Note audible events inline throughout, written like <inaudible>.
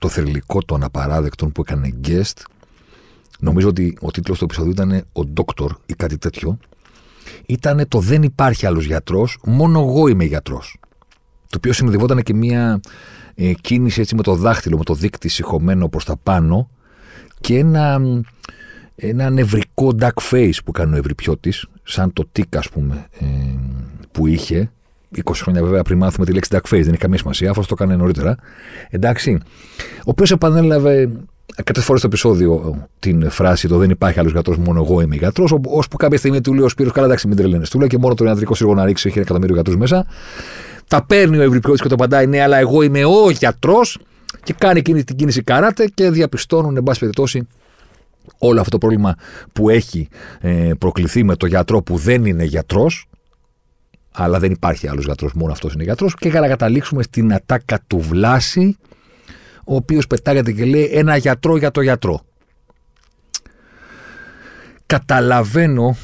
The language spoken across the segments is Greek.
το θρυλικό των απαράδεκτων που έκανε guest. Νομίζω ότι ο τίτλος του επεισόδου ήταν «Ο Doctor» ή κάτι τέτοιο. Ήταν το «Δεν υπάρχει άλλος γιατρός, μόνο εγώ είμαι γιατρός». Το οποίο συνοδευόταν και μία ε, κίνηση έτσι με το δάχτυλο, με το δίκτυ συχωμένο προς τα πάνω και ένα, ένα νευρικό duck face που κάνει ο Ευρυπιώτης, σαν το τικ ας πούμε ε, που είχε 20 χρόνια βέβαια πριν μάθουμε τη λέξη duckface, δεν έχει καμία σημασία, αφού το έκανε νωρίτερα. Εντάξει. Ο οποίος επανέλαβε αρκετές φορές στο επεισόδιο την φράση Το Δεν υπάρχει άλλος γιατρός, μόνο εγώ είμαι γιατρός. Ώσπου κάποια στιγμή του λέει ο Σπύρος, καλά, εντάξει, μην τρελαίνε. Του λέει και μόνο το ιατρικό σύργο να ρίξει έχει ένα εκατομμύριο γιατρούς μέσα. Τα παίρνει ο Ευρυπιώτη και το απαντάει, ναι, αλλά εγώ είμαι ο γιατρός. Και κάνει εκείνη την κίνηση καράτε και διαπιστώνουν, εν πάση περιπτώσει, όλο αυτό το πρόβλημα που έχει ε, προκληθεί με το γιατρό που δεν είναι γιατρός, αλλά δεν υπάρχει άλλος γιατρός, μόνο αυτός είναι γιατρός. Και για να καταλήξουμε στην ατάκα του Βλάση, ο οποίος πετάγεται και λέει ένα γιατρό για το γιατρό. Καταλαβαίνω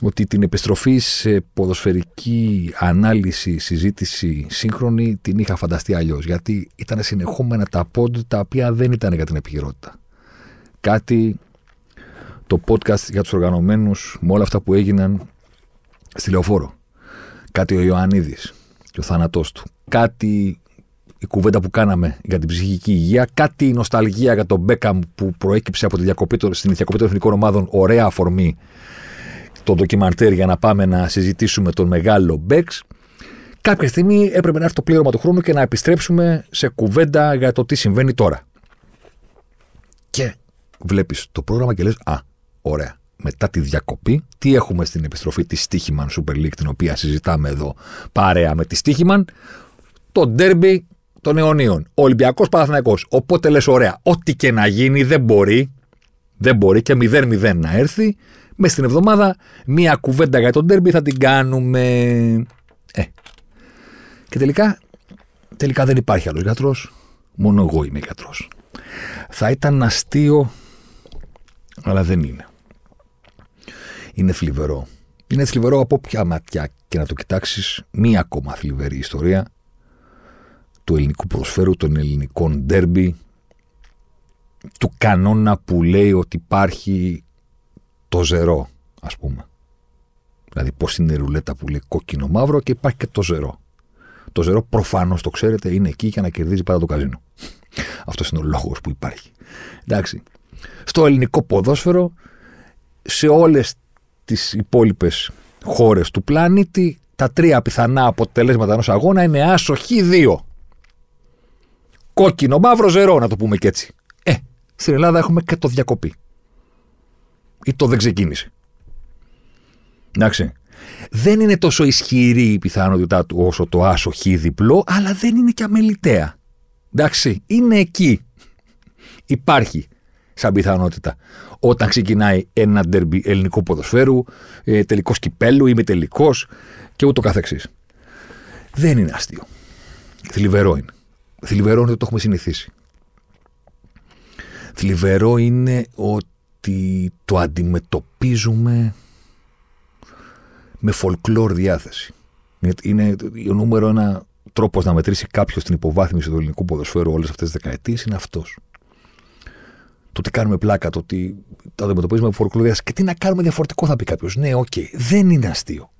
ότι την επιστροφή σε ποδοσφαιρική ανάλυση, συζήτηση σύγχρονη την είχα φανταστεί αλλιώς. Γιατί ήταν συνεχόμενα τα πόντ τα οποία δεν ήταν για την επικαιρότητα. Κάτι το podcast για τους οργανωμένους με όλα αυτά που έγιναν στη Λεωφόρο κάτι ο Ιωαννίδης και ο θάνατός του, κάτι η κουβέντα που κάναμε για την ψυχική υγεία, κάτι η νοσταλγία για τον Μπέκαμ που προέκυψε από τη διακοπή, στην διακοπή των εθνικών ομάδων, ωραία αφορμή το ντοκιμαντέρ για να πάμε να συζητήσουμε τον μεγάλο Μπέξ. Κάποια στιγμή έπρεπε να έρθει το πλήρωμα του χρόνου και να επιστρέψουμε σε κουβέντα για το τι συμβαίνει τώρα. Και βλέπεις το πρόγραμμα και λες, α, ωραία μετά τη διακοπή, τι έχουμε στην επιστροφή της Στίχημαν Super League, την οποία συζητάμε εδώ παρέα με τη Στίχημαν, το ντέρμπι των αιωνίων. Ο Ολυμπιακός Παναθυναϊκό. Οπότε λες, ωραία, ό,τι και να γίνει δεν μπορεί, δεν μπορεί και 0-0 να έρθει. Μες στην εβδομάδα μία κουβέντα για τον ντέρμπι θα την κάνουμε. Ε. Και τελικά, τελικά δεν υπάρχει άλλος γιατρός. Μόνο εγώ είμαι γιατρός. Θα ήταν αστείο, αλλά δεν είναι είναι θλιβερό. Είναι θλιβερό από ποια ματιά και να το κοιτάξεις, μία ακόμα θλιβερή ιστορία του ελληνικού προσφέρου, των ελληνικών ντέρμπι, του κανόνα που λέει ότι υπάρχει το ζερό, ας πούμε. Δηλαδή πώς είναι η ρουλέτα που λέει κόκκινο μαύρο και υπάρχει και το ζερό. Το ζερό προφανώς το ξέρετε είναι εκεί για να κερδίζει πάντα το καζίνο. <laughs> Αυτός είναι ο λόγος που υπάρχει. Εντάξει. Στο ελληνικό ποδόσφαιρο, σε όλες τις υπόλοιπες χώρες του πλανήτη τα τρία πιθανά αποτελέσματα ενός αγώνα είναι άσο χ2. Κόκκινο, μαύρο, ζερό, να το πούμε και έτσι. Ε, στην Ελλάδα έχουμε και το διακοπή. Ή το δεν ξεκίνησε. Εντάξει. Δεν είναι τόσο ισχυρή η πιθανότητά του όσο το άσο χ διπλό, αλλά δεν είναι και αμεληταία. Εντάξει, είναι εκεί. Υπάρχει σαν πιθανότητα όταν ξεκινάει ένα ντερμπι ελληνικού ποδοσφαίρου, ε, τελικός κυπέλου, είμαι τελικός και ούτω καθεξής. Δεν είναι αστείο. Θλιβερό είναι. Θλιβερό είναι ότι το έχουμε συνηθίσει. Θλιβερό είναι ότι το αντιμετωπίζουμε με φολκλόρ διάθεση. Είναι ο νούμερο ένα τρόπος να μετρήσει κάποιος την υποβάθμιση του ελληνικού ποδοσφαίρου όλες αυτές τις δεκαετίες είναι αυτός το ότι κάνουμε πλάκα, το ότι το αντιμετωπίζουμε με φολκλόρ διάθεση και τι να κάνουμε διαφορετικό, θα πει κάποιος. Ναι, OK. Okay. Δεν είναι αστείο.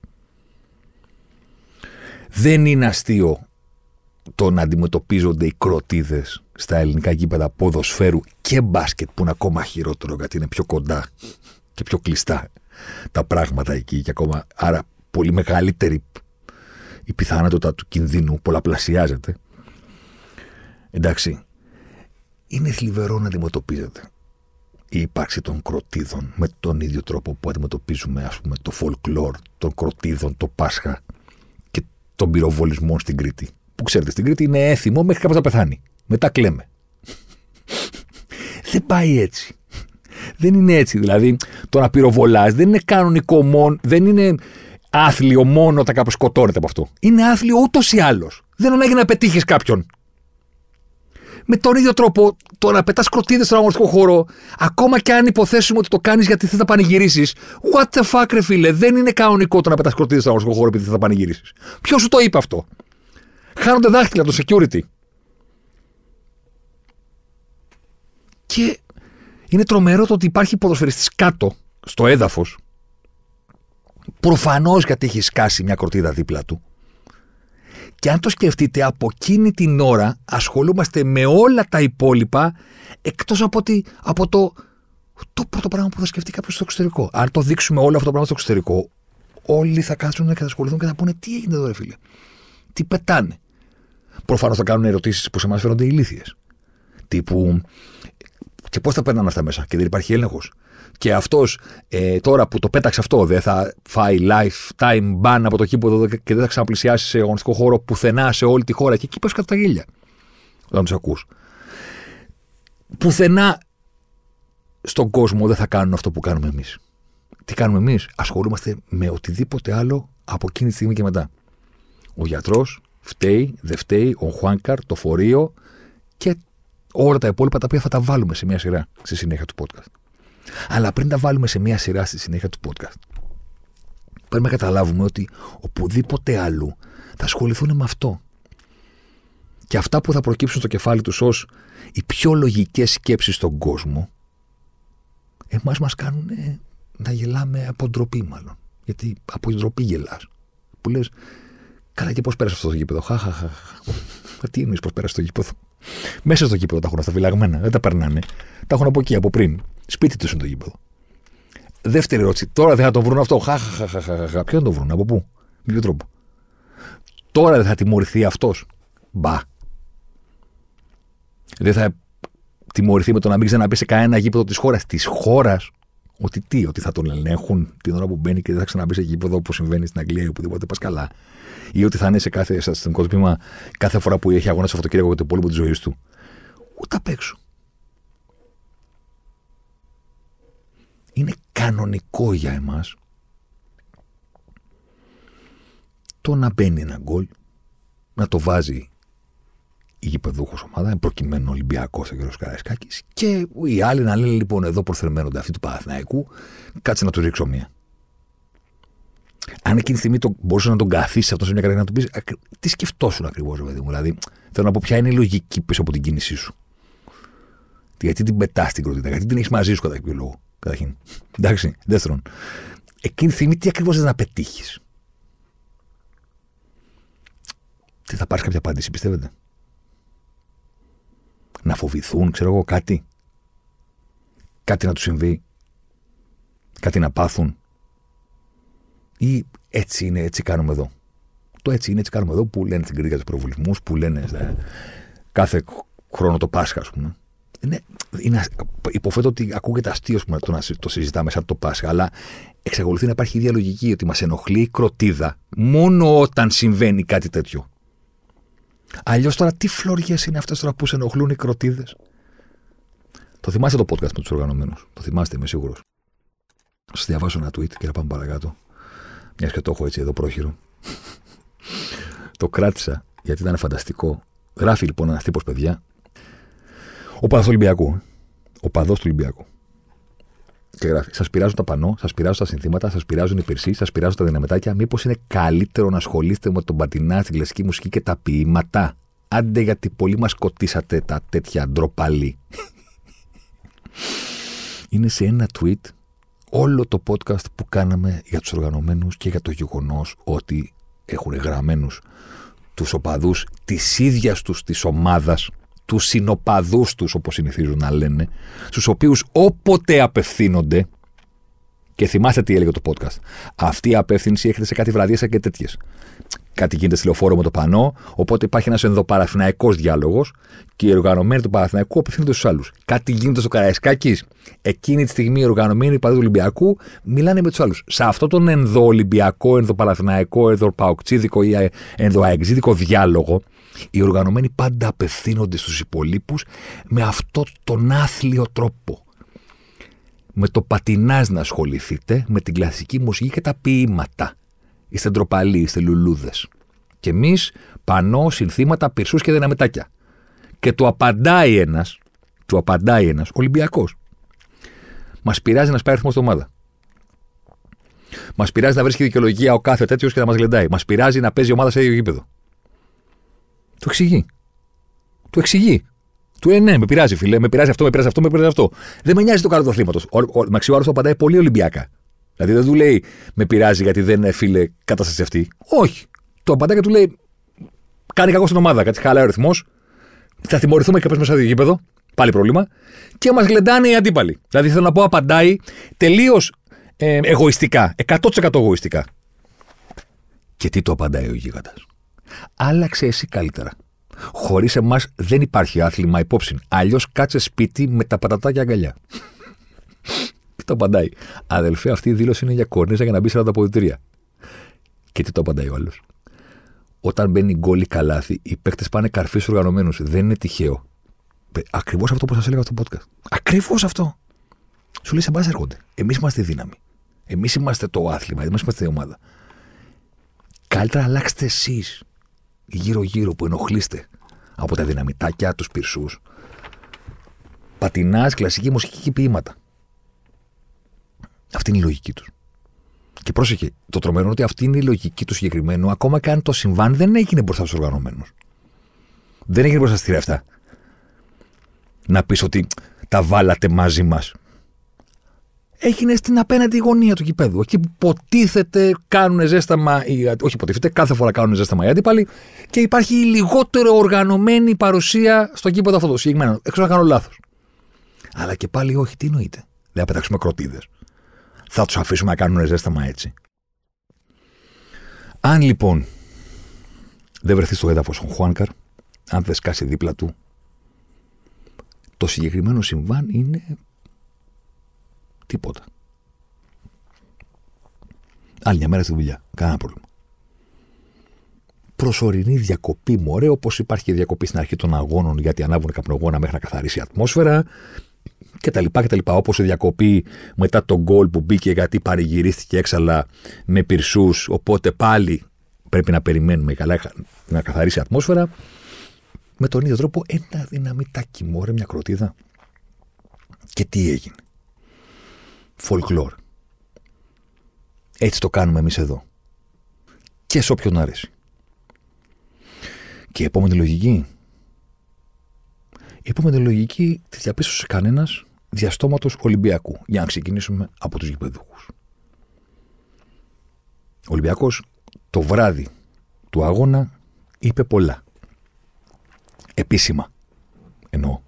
Δεν είναι αστείο το να αντιμετωπίζονται οι κροτίδες στα ελληνικά γήπεδα ποδοσφαίρου και μπάσκετ που είναι ακόμα χειρότερο γιατί είναι πιο κοντά και πιο κλειστά τα πράγματα εκεί και ακόμα άρα πολύ μεγαλύτερη η πιθανότητα του κινδύνου πολλαπλασιάζεται. Εντάξει, είναι θλιβερό να αντιμετωπίζεται. η ύπαρξη των κροτίδων με τον ίδιο τρόπο που αντιμετωπίζουμε ας πούμε το folklore των κροτίδων, το Πάσχα και των πυροβολισμών στην Κρήτη. Που ξέρετε, στην Κρήτη είναι έθιμο μέχρι κάποιο να πεθάνει. Μετά κλαίμε. δεν πάει έτσι. Δεν είναι έτσι. Δηλαδή, το να πυροβολάς δεν είναι κανονικό μόνο, δεν είναι άθλιο μόνο όταν κάποιος σκοτώνεται από αυτό. Είναι άθλιο ούτως ή άλλως. Δεν ανάγκη να πετύχεις κάποιον. Με τον ίδιο τρόπο, το να πετάς κροτίδες στον αγωνιστικό χώρο, ακόμα και αν υποθέσουμε ότι το κάνεις γιατί θες να πανηγυρίσεις, what the fuck, ρε φίλε, δεν είναι κανονικό το να πετάς κροτίδες στον αγωνιστικό χώρο επειδή θες να πανηγυρίσεις. Ποιος σου το είπε αυτό; Χάνονται δάχτυλα το security. Και είναι τρομερό το ότι υπάρχει ποδοσφαιριστής κάτω, στο έδαφος. Προφανώς γιατί έχει σκάσει μια κροτίδα δίπλα του. Και αν το σκεφτείτε, από εκείνη την ώρα ασχολούμαστε με όλα τα υπόλοιπα εκτός από, από το, το πρώτο πράγμα που θα σκεφτεί κάποιος στο εξωτερικό. Αν το δείξουμε όλο αυτό το πράγμα στο εξωτερικό, όλοι θα κάτσουν και θα ασχοληθούν και θα πούνε τι έγινε εδώ, ρε φίλε; Τι πετάνε; Προφανώς θα κάνουν ερωτήσεις που σε εμά φαίνονται ηλίθιες. Τύπου, και πώς θα περνάνε αυτά μέσα, και δεν υπάρχει έλεγχος. Και αυτός ε, τώρα που το πέταξε αυτό δεν θα φάει lifetime ban από το κήπο και δεν θα ξαναπλησιάσει σε αγωνιστικό χώρο πουθενά σε όλη τη χώρα. Και εκεί πέφτει κατά τα γέλια. Όταν τους ακούς. Πουθενά στον κόσμο δεν θα κάνουν αυτό που κάνουμε εμείς. Τι κάνουμε εμείς, ασχολούμαστε με οτιδήποτε άλλο από εκείνη τη στιγμή και μετά. Ο γιατρός φταίει, δεν φταίει, ο Χουάνκαρ, το φορείο και όλα τα υπόλοιπα τα οποία θα τα βάλουμε σε μια σειρά στη συνέχεια του podcast. Αλλά πριν τα βάλουμε σε μια σειρά στη συνέχεια του podcast, πρέπει να καταλάβουμε ότι οπουδήποτε αλλού θα ασχοληθούν με αυτό. Και αυτά που θα προκύψουν στο κεφάλι τους ως οι πιο λογικές σκέψεις στον κόσμο, εμάς μας κάνουν να γελάμε από ντροπή, μάλλον. Γιατί από ντροπή γελάς. Που λες, καλά και πώς πέρασε αυτό το γήπεδο; Χαχαχαχα. <laughs> Τι είναι πώς πέρασε το γήπεδο; Μέσα στο γήπεδο τα έχουν αυτά φυλαγμένα. Δεν τα περνάνε. Τα έχουν από εκεί, από πριν. Σπίτι τους είναι το γήπεδο. Δεύτερη ερώτηση. Τώρα δεν θα το βρουν αυτό. Χαχαχαχαχα. Ποιο θα το βρουν, από πού, με ποιο τρόπο; Τώρα δεν θα τιμωρηθεί αυτός. Μπα. Δεν θα τιμωρηθεί με το να μην ξαναμπεί σε κανένα γήπεδο της χώρας. Της χώρας. Ότι τι, ότι θα τον ελέγχουν την ώρα που μπαίνει και δεν θα ξαναμπεί σε γήπεδο όπως συμβαίνει στην Αγγλία ή οπουδήποτε πας καλά. Ή ότι θα είναι σε κάθε αστυνομικό τμήμα κάθε φορά που έχει αγώνα Σαββατοκύριακο για το υπόλοιπο της ζωής του. Ούτε απ' έξω. είναι κανονικό για εμάς το να μπαίνει ένα γκολ, να το βάζει η γηπεδούχος ομάδα, προκειμένου Ολυμπιακός ο κ. Καραϊσκάκης, και οι άλλοι να λένε λοιπόν εδώ προθερμαίνονται αυτοί του Παναθηναϊκού, κάτσε να του ρίξω μία. Αν εκείνη τη στιγμή το, μπορούσε να τον καθίσει αυτός σε μια καρδιά να του πεις τι σκεφτόσουν ακριβώς, παιδί μου. Δηλαδή, θέλω να πω ποια είναι η λογική πίσω από την κίνησή σου; Γιατί την πετάς την κροτίδα, γιατί την έχεις μαζί σου κατά κάποιο λόγο. Καταρχήν. Εντάξει. Δεύτερον, εκείνη τη στιγμή τι ακριβώς θες να πετύχεις; Τι θα πάρεις κάποια απάντηση, πιστεύετε; Να φοβηθούν, ξέρω εγώ, κάτι. Κάτι να τους συμβεί. Κάτι να πάθουν. Ή έτσι είναι, έτσι κάνουμε εδώ. Το έτσι είναι, έτσι κάνουμε εδώ που λένε στην κριτική τους προβολισμούς, που λένε κάθε χρόνο το Πάσχα, ας πούμε. Είναι, είναι, υποθέτω ότι ακούγεται αστείο το να το συζητάμε σαν το Πάσχα, αλλά εξακολουθεί να υπάρχει η ίδια λογική ότι μας ενοχλεί η κροτίδα μόνο όταν συμβαίνει κάτι τέτοιο. Αλλιώς τώρα τι φλωριέ είναι αυτές τώρα που σε ενοχλούν οι κροτίδες; Το θυμάστε το podcast με τους οργανωμένους; Το θυμάστε, είμαι σίγουρος. Σας διαβάσω ένα tweet και να πάμε παρακάτω. Μιας και το έχω έτσι εδώ πρόχειρο. το κράτησα γιατί ήταν φανταστικό. Γράφει λοιπόν ένας τύπος παιδιά ο παδός του Ολυμπιακού. Ο παδός του Ολυμπιακού. Και γράφει: Σας πειράζουν τα πανό, σας πειράζουν τα συνθήματα, σας πειράζουν οι πυρσοί, σας πειράζουν τα δυναμετάκια. Μήπως είναι καλύτερο να ασχολείστε με τον πατινά, την κλασική μουσική και τα ποίηματα; Άντε γιατί πολύ μας σκοτήσατε τα τέτοια ντροπαλή. <laughs> είναι σε ένα tweet όλο το podcast που κάναμε για τους οργανωμένους και για το γεγονός ότι έχουν γραμμένους τους οπαδούς της ίδιας τους της ομάδας τους συνοπαδούς τους όπως συνηθίζουν να λένε, στους οποίους όποτε απευθύνονται Και θυμάστε τι έλεγε το podcast. Αυτή η απεύθυνση έρχεται σε κάτι βραδιέ και τέτοιες. Κάτι γίνεται στη λεωφόρο με το πανό, οπότε υπάρχει ένας ενδοπαραθυναϊκός διάλογος και οι οργανωμένοι του Παραθυναϊκού απευθύνονται στους άλλους. Κάτι γίνεται στο Καραϊσκάκης. Εκείνη τη στιγμή οι οργανωμένοι παδί του Ολυμπιακού μιλάνε με τους άλλους. Σε αυτό τον ενδοολυμπιακό, ενδοπαραθυναϊκό, ενδοπαοξίδικο ή ενδοαεξίδικο διάλογο, οι οργανωμένοι πάντα απευθύνονται στους υπολείπους με αυτό τον άθλιο τρόπο με το πατινάζ να ασχοληθείτε, με την κλασική μουσική και τα ποίηματα. Είστε ντροπαλοί, είστε λουλούδες. Και εμείς πανώ, συνθήματα, πυρσούς και δυναμετάκια. Και του απαντάει ένας, του απαντάει ένας Ολυμπιακός. Μας πειράζει να σπάει αριθμός στην ομάδα. Μας πειράζει να βρίσκει δικαιολογία ο κάθε τέτοιος και να μας γλεντάει. Μας πειράζει να παίζει η ομάδα σε ίδιο γήπεδο. Του εξηγεί. Του εξηγεί. Του ε, ναι, με πειράζει, φίλε, με πειράζει αυτό, με πειράζει αυτό, με πειράζει αυτό. Δεν με νοιάζει το καλό του αθλήματο. Μαξιό άλλο το απαντάει πολύ Ολυμπιακά. Δηλαδή δεν του λέει με πειράζει γιατί δεν είναι φίλε κατάσταση αυτή. Όχι. Το απαντάει και του λέει κάνει κακό στην ομάδα, κάτι χαλάει ο ρυθμός. Θα τιμωρηθούμε και πα μέσα στο γήπεδο. Πάλι πρόβλημα. Και μας γλεντάνε οι αντίπαλοι. Δηλαδή θέλω να πω, απαντάει τελείως ε, εγωιστικά. 100% εγωιστικά. Και τι το απαντάει ο γίγαντας. Άλλαξε εσύ καλύτερα. Χωρίς εμάς δεν υπάρχει άθλημα υπόψη. Αλλιώς κάτσε σπίτι με τα πατατάκια αγκαλιά. τι το απαντάει. Αδελφέ, αυτή η δήλωση είναι για κορνίζα για να μπει σε τα ποδητήρια. Και τι το απαντάει ο άλλος. Όταν μπαίνει γκολ ή καλάθι, οι παίκτες πάνε καρφί στους οργανωμένους. Δεν είναι τυχαίο. Ακριβώς αυτό που σας έλεγα στο podcast. Ακριβώς αυτό. Σου λέει σε εμά έρχονται. Εμείς είμαστε δύναμη. Εμείς είμαστε το άθλημα. Εμείς είμαστε η ομάδα. Καλύτερα αλλάξτε εσείς γύρω-γύρω που ενοχλείστε από τα δυναμητάκια, τους πυρσούς. Πατινάς, κλασική μουσική και ποίηματα. Αυτή είναι η λογική τους. Και πρόσεχε, το τρομερό είναι ότι αυτή είναι η λογική του συγκεκριμένου, ακόμα και αν το συμβάν δεν έγινε μπροστά στους οργανωμένους. Δεν έγινε μπροστά στη ρεύτα. Να πεις ότι τα βάλατε μαζί μας έγινε στην απέναντι γωνία του κηπέδου. Εκεί που ποτίθεται, κάνουν ζέσταμα, ή, όχι ποτίθεται, κάθε φορά κάνουν ζέσταμα οι αντίπαλοι και υπάρχει η λιγότερο οργανωμένη παρουσία στο κήπεδο αυτό το συγκεκριμένο. Έξω να κάνω λάθος. Αλλά και πάλι όχι, τι εννοείται. Δεν θα πετάξουμε κροτίδε. Θα τους αφήσουμε να κάνουν ζέσταμα έτσι. Αν λοιπόν δεν βρεθεί στο έδαφος ο Χουάνκαρ, αν δεν σκάσει δίπλα του, το συγκεκριμένο συμβάν είναι Τίποτα. Άλλη μια μέρα στη δουλειά. Κανένα πρόβλημα. Προσωρινή διακοπή, μωρέ, όπως υπάρχει διακοπή στην αρχή των αγώνων γιατί ανάβουν καπνογόνα μέχρι να καθαρίσει η ατμόσφαιρα κτλ. κτλ. Όπως η διακοπή μετά τον γκολ που μπήκε γιατί παρηγυρίστηκε έξαλα με πυρσούς. Οπότε πάλι πρέπει να περιμένουμε καλά να καθαρίσει η ατμόσφαιρα. Με τον ίδιο τρόπο ένα δυναμητάκι, μωρέ, μια κροτίδα. Και τι έγινε folklore. Έτσι το κάνουμε εμείς εδώ. Και σε όποιον αρέσει. Και η επόμενη λογική. Η επόμενη λογική τη διαπίστωσε κανένας διαστόματος Ολυμπιακού. Για να ξεκινήσουμε από τους γηπεδούχους. Ο Ολυμπιακός το βράδυ του αγώνα είπε πολλά. Επίσημα. Εννοώ.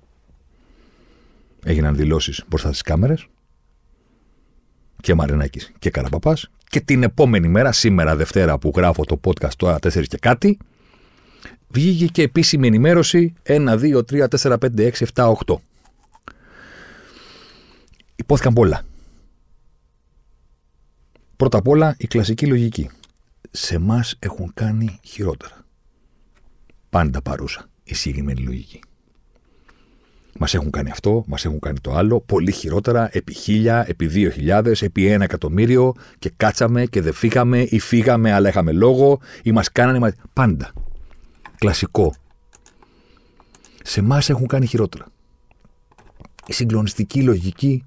Έγιναν δηλώσεις μπροστά στις κάμερες και Μαρινάκης και Καραπαπά. Και την επόμενη μέρα, σήμερα Δευτέρα που γράφω το podcast τώρα 4 και κάτι, βγήκε και επίσημη ενημέρωση 1, 2, 3, 4, 5, 6, 7, 8. Υπόθηκαν πολλά. Πρώτα απ' όλα η κλασική λογική. Σε εμάς έχουν κάνει χειρότερα. Πάντα παρούσα η συγκεκριμένη λογική. Μας έχουν κάνει αυτό, μας έχουν κάνει το άλλο, πολύ χειρότερα, επί χίλια, επί δύο χιλιάδες, επί ένα εκατομμύριο και κάτσαμε και δεν φύγαμε ή φύγαμε αλλά είχαμε λόγο ή μας κάνανε. Πάντα. Κλασικό. Σε εμά έχουν κάνει χειρότερα. Η συγκλονιστική λογική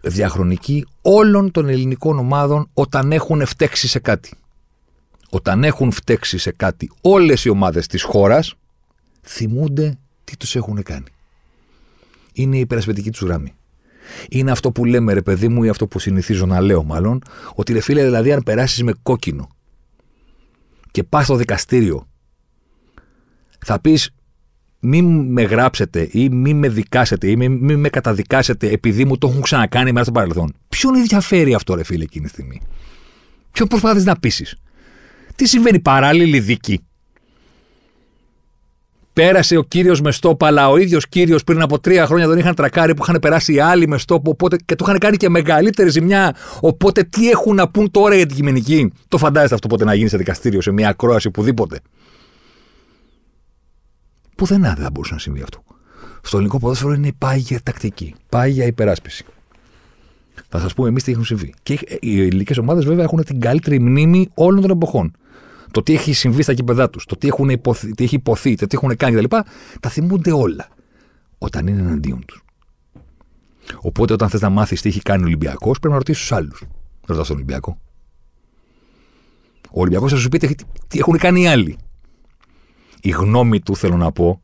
διαχρονική όλων των ελληνικών ομάδων όταν έχουν φταίξει σε κάτι. Όταν έχουν φταίξει σε κάτι όλες οι ομάδες της χώρας θυμούνται τι τους έχουν κάνει. Είναι η υπερασπιτική τους γραμμή. Είναι αυτό που λέμε, ρε παιδί μου, ή αυτό που συνηθίζω να λέω μάλλον, ότι ρε φίλε, δηλαδή, αν περάσεις με κόκκινο και πας στο δικαστήριο, θα πεις μην με γράψετε ή μην με δικάσετε ή μην, μην με καταδικάσετε επειδή μου το έχουν ξανακάνει μέσα στο παρελθόν. Ποιον ενδιαφέρει αυτό, ρε φίλε, εκείνη τη στιγμή; Ποιον προσπαθεί να πείσεις; Τι συμβαίνει, παράλληλη δίκη; Πέρασε ο κύριος Μεστόπα, αλλά ο ίδιος κύριος πριν από τρία χρόνια τον είχαν τρακάρει που είχαν περάσει οι άλλοι Μεστόπα οπότε, και του είχαν κάνει και μεγαλύτερη ζημιά. Οπότε τι έχουν να πούν τώρα για την κειμενική. Το φαντάζεστε αυτό πότε να γίνει σε δικαστήριο, σε μια ακρόαση, οπουδήποτε; Πουθενά δεν θα μπορούσε να συμβεί αυτό. Στο ελληνικό ποδόσφαιρο είναι πάγια τακτική. Πάγια υπεράσπιση. Θα σας πούμε εμείς τι έχουν συμβεί. Και οι ελληνικές ομάδες βέβαια έχουν την καλύτερη μνήμη όλων των εποχών. Το τι έχει συμβεί στα κήπεδά τους, το τι, έχουν υποθεί, τι έχει υποθεί, το τι έχουν κάνει κτλ. Τα θυμούνται όλα όταν είναι εναντίον τους. Οπότε όταν θες να μάθεις τι έχει κάνει ο Ολυμπιακός, πρέπει να ρωτήσεις τους άλλους. Ρωτάς τον Ολυμπιακό. Ο Ολυμπιακός θα σου πει τι έχουν κάνει οι άλλοι η γνώμη του, θέλω να πω,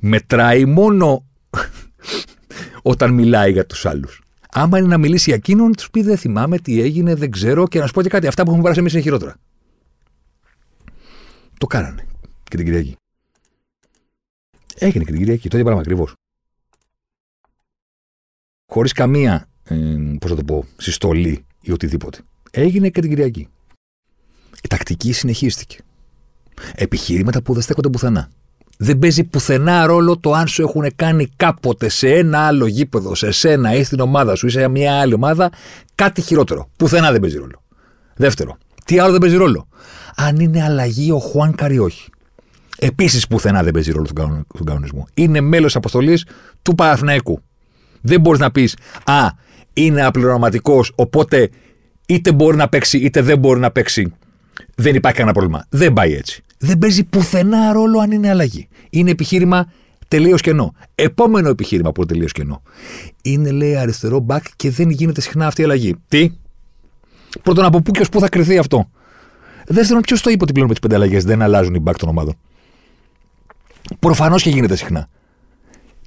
μετράει μόνο <laughs> όταν μιλάει για τους άλλους. Άμα είναι να μιλήσει για εκείνον, τους πει δεν θυμάμαι τι έγινε, δεν ξέρω και να σου πω και κάτι. Αυτά που έχουμε περάσει εμείς είναι χειρότερα. Το κάνανε και την Κυριακή. Έγινε και την Κυριακή, το ίδιο πράγμα ακριβώς. Χωρίς καμία, ε, πώς θα το πω, συστολή ή οτιδήποτε. Έγινε και την Κυριακή. Η τακτική συνεχίστηκε. Επιχειρήματα που δεν στέκονται πουθενά. Δεν παίζει πουθενά ρόλο το αν σου έχουν κάνει κάποτε σε ένα άλλο γήπεδο, σε σένα ή στην ομάδα σου ή σε μια άλλη ομάδα κάτι χειρότερο. Πουθενά δεν παίζει ρόλο. Δεύτερο, τι άλλο δεν παίζει ρόλο. Αν είναι αλλαγή ο Χουάν Καριόχη. Επίσης πουθενά δεν παίζει ρόλο στον κανονισμό. Είναι μέλος αποστολής του Παναθηναϊκού. Δεν μπορείς να πεις Α, είναι απληρωματικός, οπότε είτε μπορεί να παίξει είτε δεν μπορεί να παίξει. Δεν υπάρχει κανένα πρόβλημα. Δεν πάει έτσι δεν παίζει πουθενά ρόλο αν είναι αλλαγή. Είναι επιχείρημα τελείως κενό. Επόμενο επιχείρημα που είναι τελείως κενό. Είναι, λέει, αριστερό μπακ και δεν γίνεται συχνά αυτή η αλλαγή. Τι; Πρώτον, από πού και ως πού θα κρυθεί αυτό; Δεύτερον, ποιος το είπε ότι πλέον με τις πέντε αλλαγές δεν αλλάζουν οι μπακ των ομάδων; Προφανώς και γίνεται συχνά.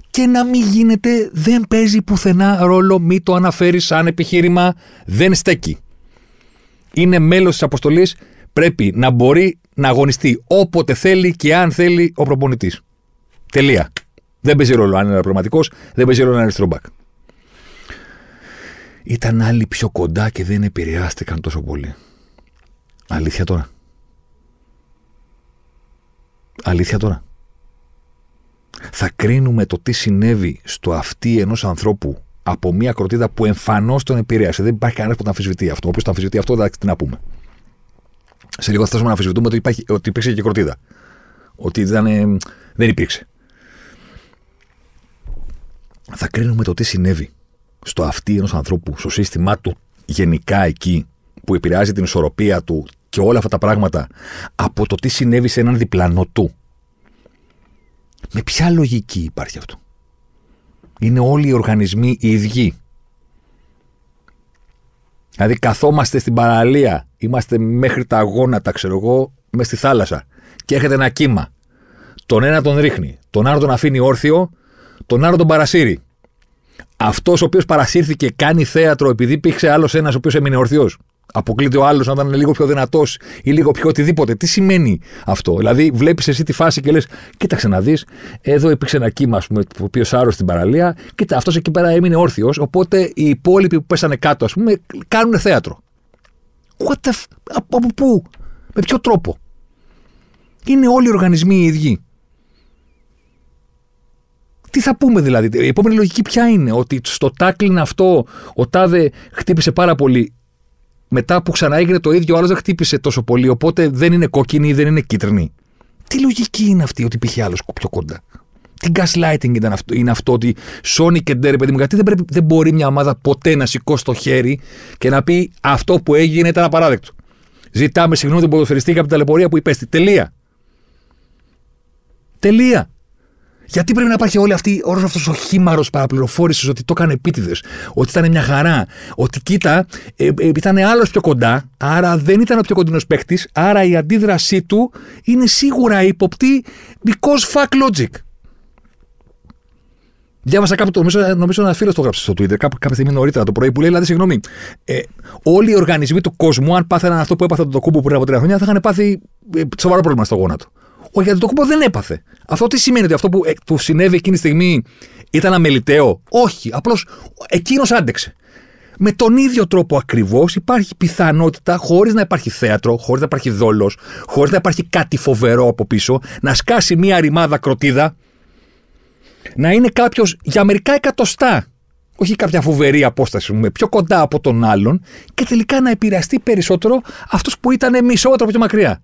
Και να μην γίνεται, δεν παίζει πουθενά ρόλο, μη το αναφέρεις σαν επιχείρημα, δεν στέκει. Είναι μέλος της αποστολής, πρέπει να μπορεί να αγωνιστεί όποτε θέλει και αν θέλει ο προπονητής. Τελεία. Δεν παίζει ρόλο αν είναι πραγματικό, δεν παίζει ρόλο αν είναι αριστερό Ήταν άλλοι πιο κοντά και δεν επηρεάστηκαν τόσο πολύ. Αλήθεια τώρα. Αλήθεια τώρα. Θα κρίνουμε το τι συνέβη στο αυτί ενός ανθρώπου από μια κροτίδα που εμφανώς τον επηρέασε. Δεν υπάρχει κανένας που τον αμφισβητεί αυτό. Όποιος τον αμφισβητεί αυτό, θα τι να πούμε. Σε λίγο θα φτάσουμε να αμφισβητούμε ότι, υπάρχει, ότι υπήρξε και κροτίδα. Ότι ήταν, δεν υπήρξε. Θα κρίνουμε το τι συνέβη στο αυτί ενός ανθρώπου, στο σύστημά του, γενικά εκεί, που επηρεάζει την ισορροπία του και όλα αυτά τα πράγματα, από το τι συνέβη σε έναν διπλανό του. Με ποια λογική υπάρχει αυτό; Είναι όλοι οι οργανισμοί οι ίδιοι; Δηλαδή καθόμαστε στην παραλία, είμαστε μέχρι τα γόνατα, ξέρω εγώ, μες στη θάλασσα και έρχεται ένα κύμα. Τον ένα τον ρίχνει, τον άλλο τον αφήνει όρθιο, τον άλλο τον παρασύρει. Αυτός ο οποίος παρασύρθηκε κάνει θέατρο επειδή υπήρξε άλλος ένας ο οποίος έμεινε όρθιο. Αποκλείται ο άλλος να ήταν λίγο πιο δυνατός ή λίγο πιο οτιδήποτε. Τι σημαίνει αυτό; Δηλαδή, βλέπεις εσύ τη φάση και λες: Κοίταξε να δεις, εδώ υπήρξε ένα κύμα, ας πούμε, ο οποίο άρρωσε στην παραλία. Κοίτα, αυτός εκεί πέρα έμεινε όρθιος. Οπότε οι υπόλοιποι που πέσανε κάτω, ας πούμε, κάνουν θέατρο. What the f... Από πού, με ποιο τρόπο; Είναι όλοι οι οργανισμοί οι ίδιοι. Τι θα πούμε δηλαδή, η επόμενη λογική ποια είναι, ότι στο τάκλιν αυτό ο Τάδε χτύπησε πάρα πολύ μετά που ξανά έγινε το ίδιο, ο άλλος δεν χτύπησε τόσο πολύ. Οπότε δεν είναι κόκκινη ή δεν είναι κίτρινη. Τι λογική είναι αυτή ότι υπήρχε άλλος πιο κοντά; Τι gaslighting ήταν αυτό, είναι αυτό ότι Sony και Ντέρε, παιδί μου, γιατί δεν, πρέπει, δεν μπορεί μια ομάδα ποτέ να σηκώσει το χέρι και να πει αυτό που έγινε ήταν απαράδεκτο. Ζητάμε συγγνώμη την ποδοσφαιριστή από την ταλαιπωρία που υπέστη. Τελεία. Τελεία. Γιατί πρέπει να υπάρχει όλη αυτή, όλος αυτός ο χήμαρο παραπληροφόρησης ότι το έκανε επίτηδες, ότι ήταν μια χαρά, ότι κοίτα, ε, ε, ήταν άλλος πιο κοντά, άρα δεν ήταν ο πιο κοντινός παίχτη, άρα η αντίδρασή του είναι σίγουρα υποπτή because fuck logic. Διάβασα κάπου το, νομίζω, νομίζω ένα φίλος το έγραψε στο Twitter, κάπου, κάποια στιγμή νωρίτερα το πρωί, που λέει: Δηλαδή, συγγνώμη, ε, όλοι οι οργανισμοί του κόσμου, αν πάθαιναν αυτό που έπαθε το κούμπο πριν από τρία χρόνια, θα είχαν πάθει ε, σοβαρό πρόβλημα στο γόνατο. Ο Γιαντοκούμπο δεν έπαθε. Αυτό τι σημαίνει ότι αυτό που, ε, που συνέβη εκείνη τη στιγμή ήταν αμεληταίο; Όχι. Απλώς εκείνος άντεξε. Με τον ίδιο τρόπο ακριβώς υπάρχει πιθανότητα, χωρίς να υπάρχει θέατρο, χωρίς να υπάρχει δόλος, χωρίς να υπάρχει κάτι φοβερό από πίσω, να σκάσει μία ρημάδα κροτίδα, να είναι κάποιος για μερικά εκατοστά, όχι κάποια φοβερή απόσταση, με πιο κοντά από τον άλλον και τελικά να επηρεαστεί περισσότερο αυτός που ήταν μισό μέτρο πιο μακριά.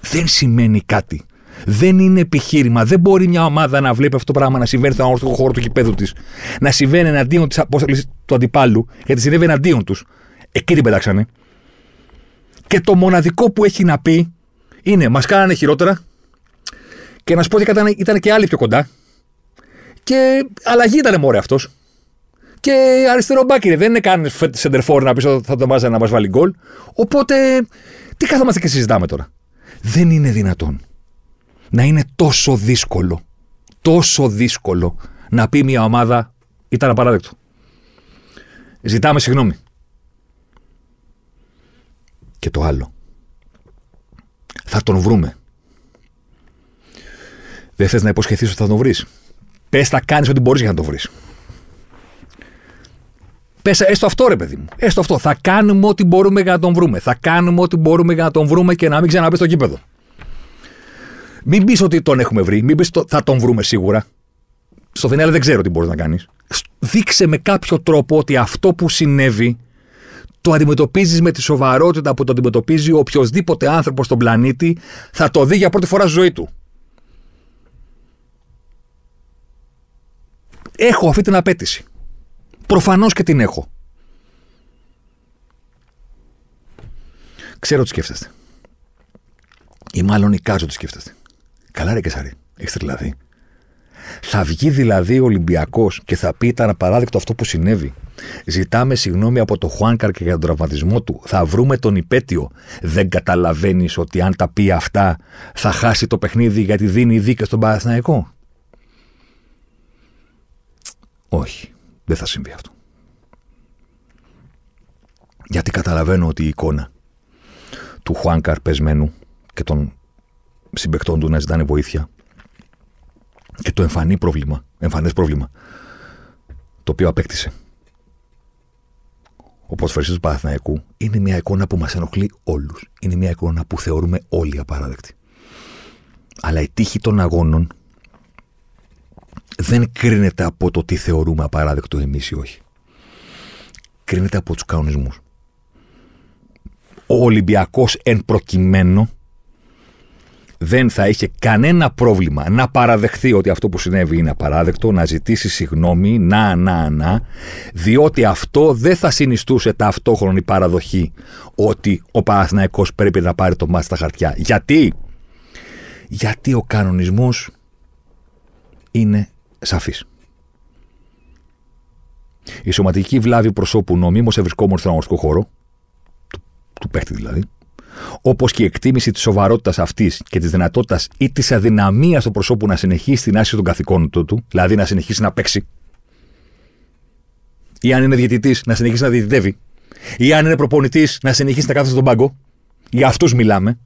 Δεν σημαίνει κάτι. Δεν είναι επιχείρημα. Δεν μπορεί μια ομάδα να βλέπει αυτό το πράγμα να συμβαίνει στον αγωνιστικό χώρο του κηπέδου της. Να συμβαίνει εναντίον της απόσταση του αντιπάλου, γιατί συνέβη εναντίον τους. Εκεί την πετάξανε. Και το μοναδικό που έχει να πει είναι: Μας κάνανε χειρότερα. Και να σου πω ότι ήταν, ήταν και άλλοι πιο κοντά. Και αλλαγή ήταν μωρέ αυτός. Και αριστερό μπάκι δεν είναι καν σεντερφόρ να πεις ότι θα τον βάζει να μας βάλει γκολ. Οπότε, τι κάθομαστε και συζητάμε τώρα. Δεν είναι δυνατόν να είναι τόσο δύσκολο, τόσο δύσκολο να πει μια ομάδα ήταν απαράδεκτο. Ζητάμε συγγνώμη. Και το άλλο. Θα τον βρούμε. Δεν θες να υποσχεθείς ότι θα τον βρεις. Πες θα κάνεις ό,τι μπορείς για να τον βρεις. Πες έστω αυτό ρε παιδί μου. Έστω αυτό. Θα κάνουμε ό,τι μπορούμε για να τον βρούμε. Θα κάνουμε ό,τι μπορούμε για να τον βρούμε και να μην ξαναπεί στο κήπεδο. Μην πεις ότι τον έχουμε βρει, μην πεις θα τον βρούμε σίγουρα. Στο φινάλε δεν ξέρω τι μπορείς να κάνεις. Δείξε με κάποιο τρόπο ότι αυτό που συνέβη το αντιμετωπίζεις με τη σοβαρότητα που το αντιμετωπίζει οποιοδήποτε άνθρωπο στον πλανήτη θα το δει για πρώτη φορά στη ζωή του. Έχω αυτή την απέτηση. Προφανώς και την έχω. Ξέρω τι σκέφτεστε. Ή μάλλον εικάζω τι σκέφτεστε. Καλά, ρε Κεσάρη. Έχεις τρελαθεί. Θα βγει δηλαδή ο Ολυμπιακός και θα πει ήταν απαράδεκτο αυτό που συνέβη. Ζητάμε συγγνώμη από το Χουάνκαρ και για τον τραυματισμό του. Θα βρούμε τον υπέτειο. Δεν καταλαβαίνεις ότι αν τα πει αυτά θα χάσει το παιχνίδι γιατί δίνει δίκαια στον Παναθηναϊκό. Όχι. Δεν θα συμβεί αυτό. Γιατί καταλαβαίνω ότι η εικόνα του Χουάνκαρ πεσμένου και των συμπεκτών του να ζητάνε βοήθεια και το εμφανή πρόβλημα, εμφανές πρόβλημα, το οποίο απέκτησε ο ποδοσφαιριστής του Παναθηναϊκού είναι μια εικόνα που μας ενοχλεί όλους. Είναι μια εικόνα που θεωρούμε όλοι απαράδεκτη. Αλλά η τύχη των αγώνων δεν κρίνεται από το τι θεωρούμε απαράδεκτο εμείς ή όχι. Κρίνεται από τους κανονισμούς. Ο Ολυμπιακός εν προκειμένου δεν θα είχε κανένα πρόβλημα να παραδεχθεί ότι αυτό που συνέβη είναι απαράδεκτο, να ζητήσει συγγνώμη, να, να, να, διότι αυτό δεν θα συνιστούσε ταυτόχρονη παραδοχή ότι ο Παναθηναϊκός πρέπει να πάρει το μάτι στα χαρτιά. Γιατί; Γιατί ο κανονισμός είναι σαφής. Η σωματική βλάβη προσώπου νομίμως ευρισκόμενο στον αγωνιστικό χώρο, του, του παίχτη δηλαδή, όπως και η εκτίμηση της σοβαρότητας αυτής και της δυνατότητας ή της αδυναμίας του προσώπου να συνεχίσει την άσκηση των καθηκόντων του, δηλαδή να συνεχίσει να παίξει, ή αν είναι διαιτητής να συνεχίσει να διαιτητεύει, ή αν είναι προπονητής να συνεχίσει να κάθεται στον πάγκο, για αυτούς μιλάμε.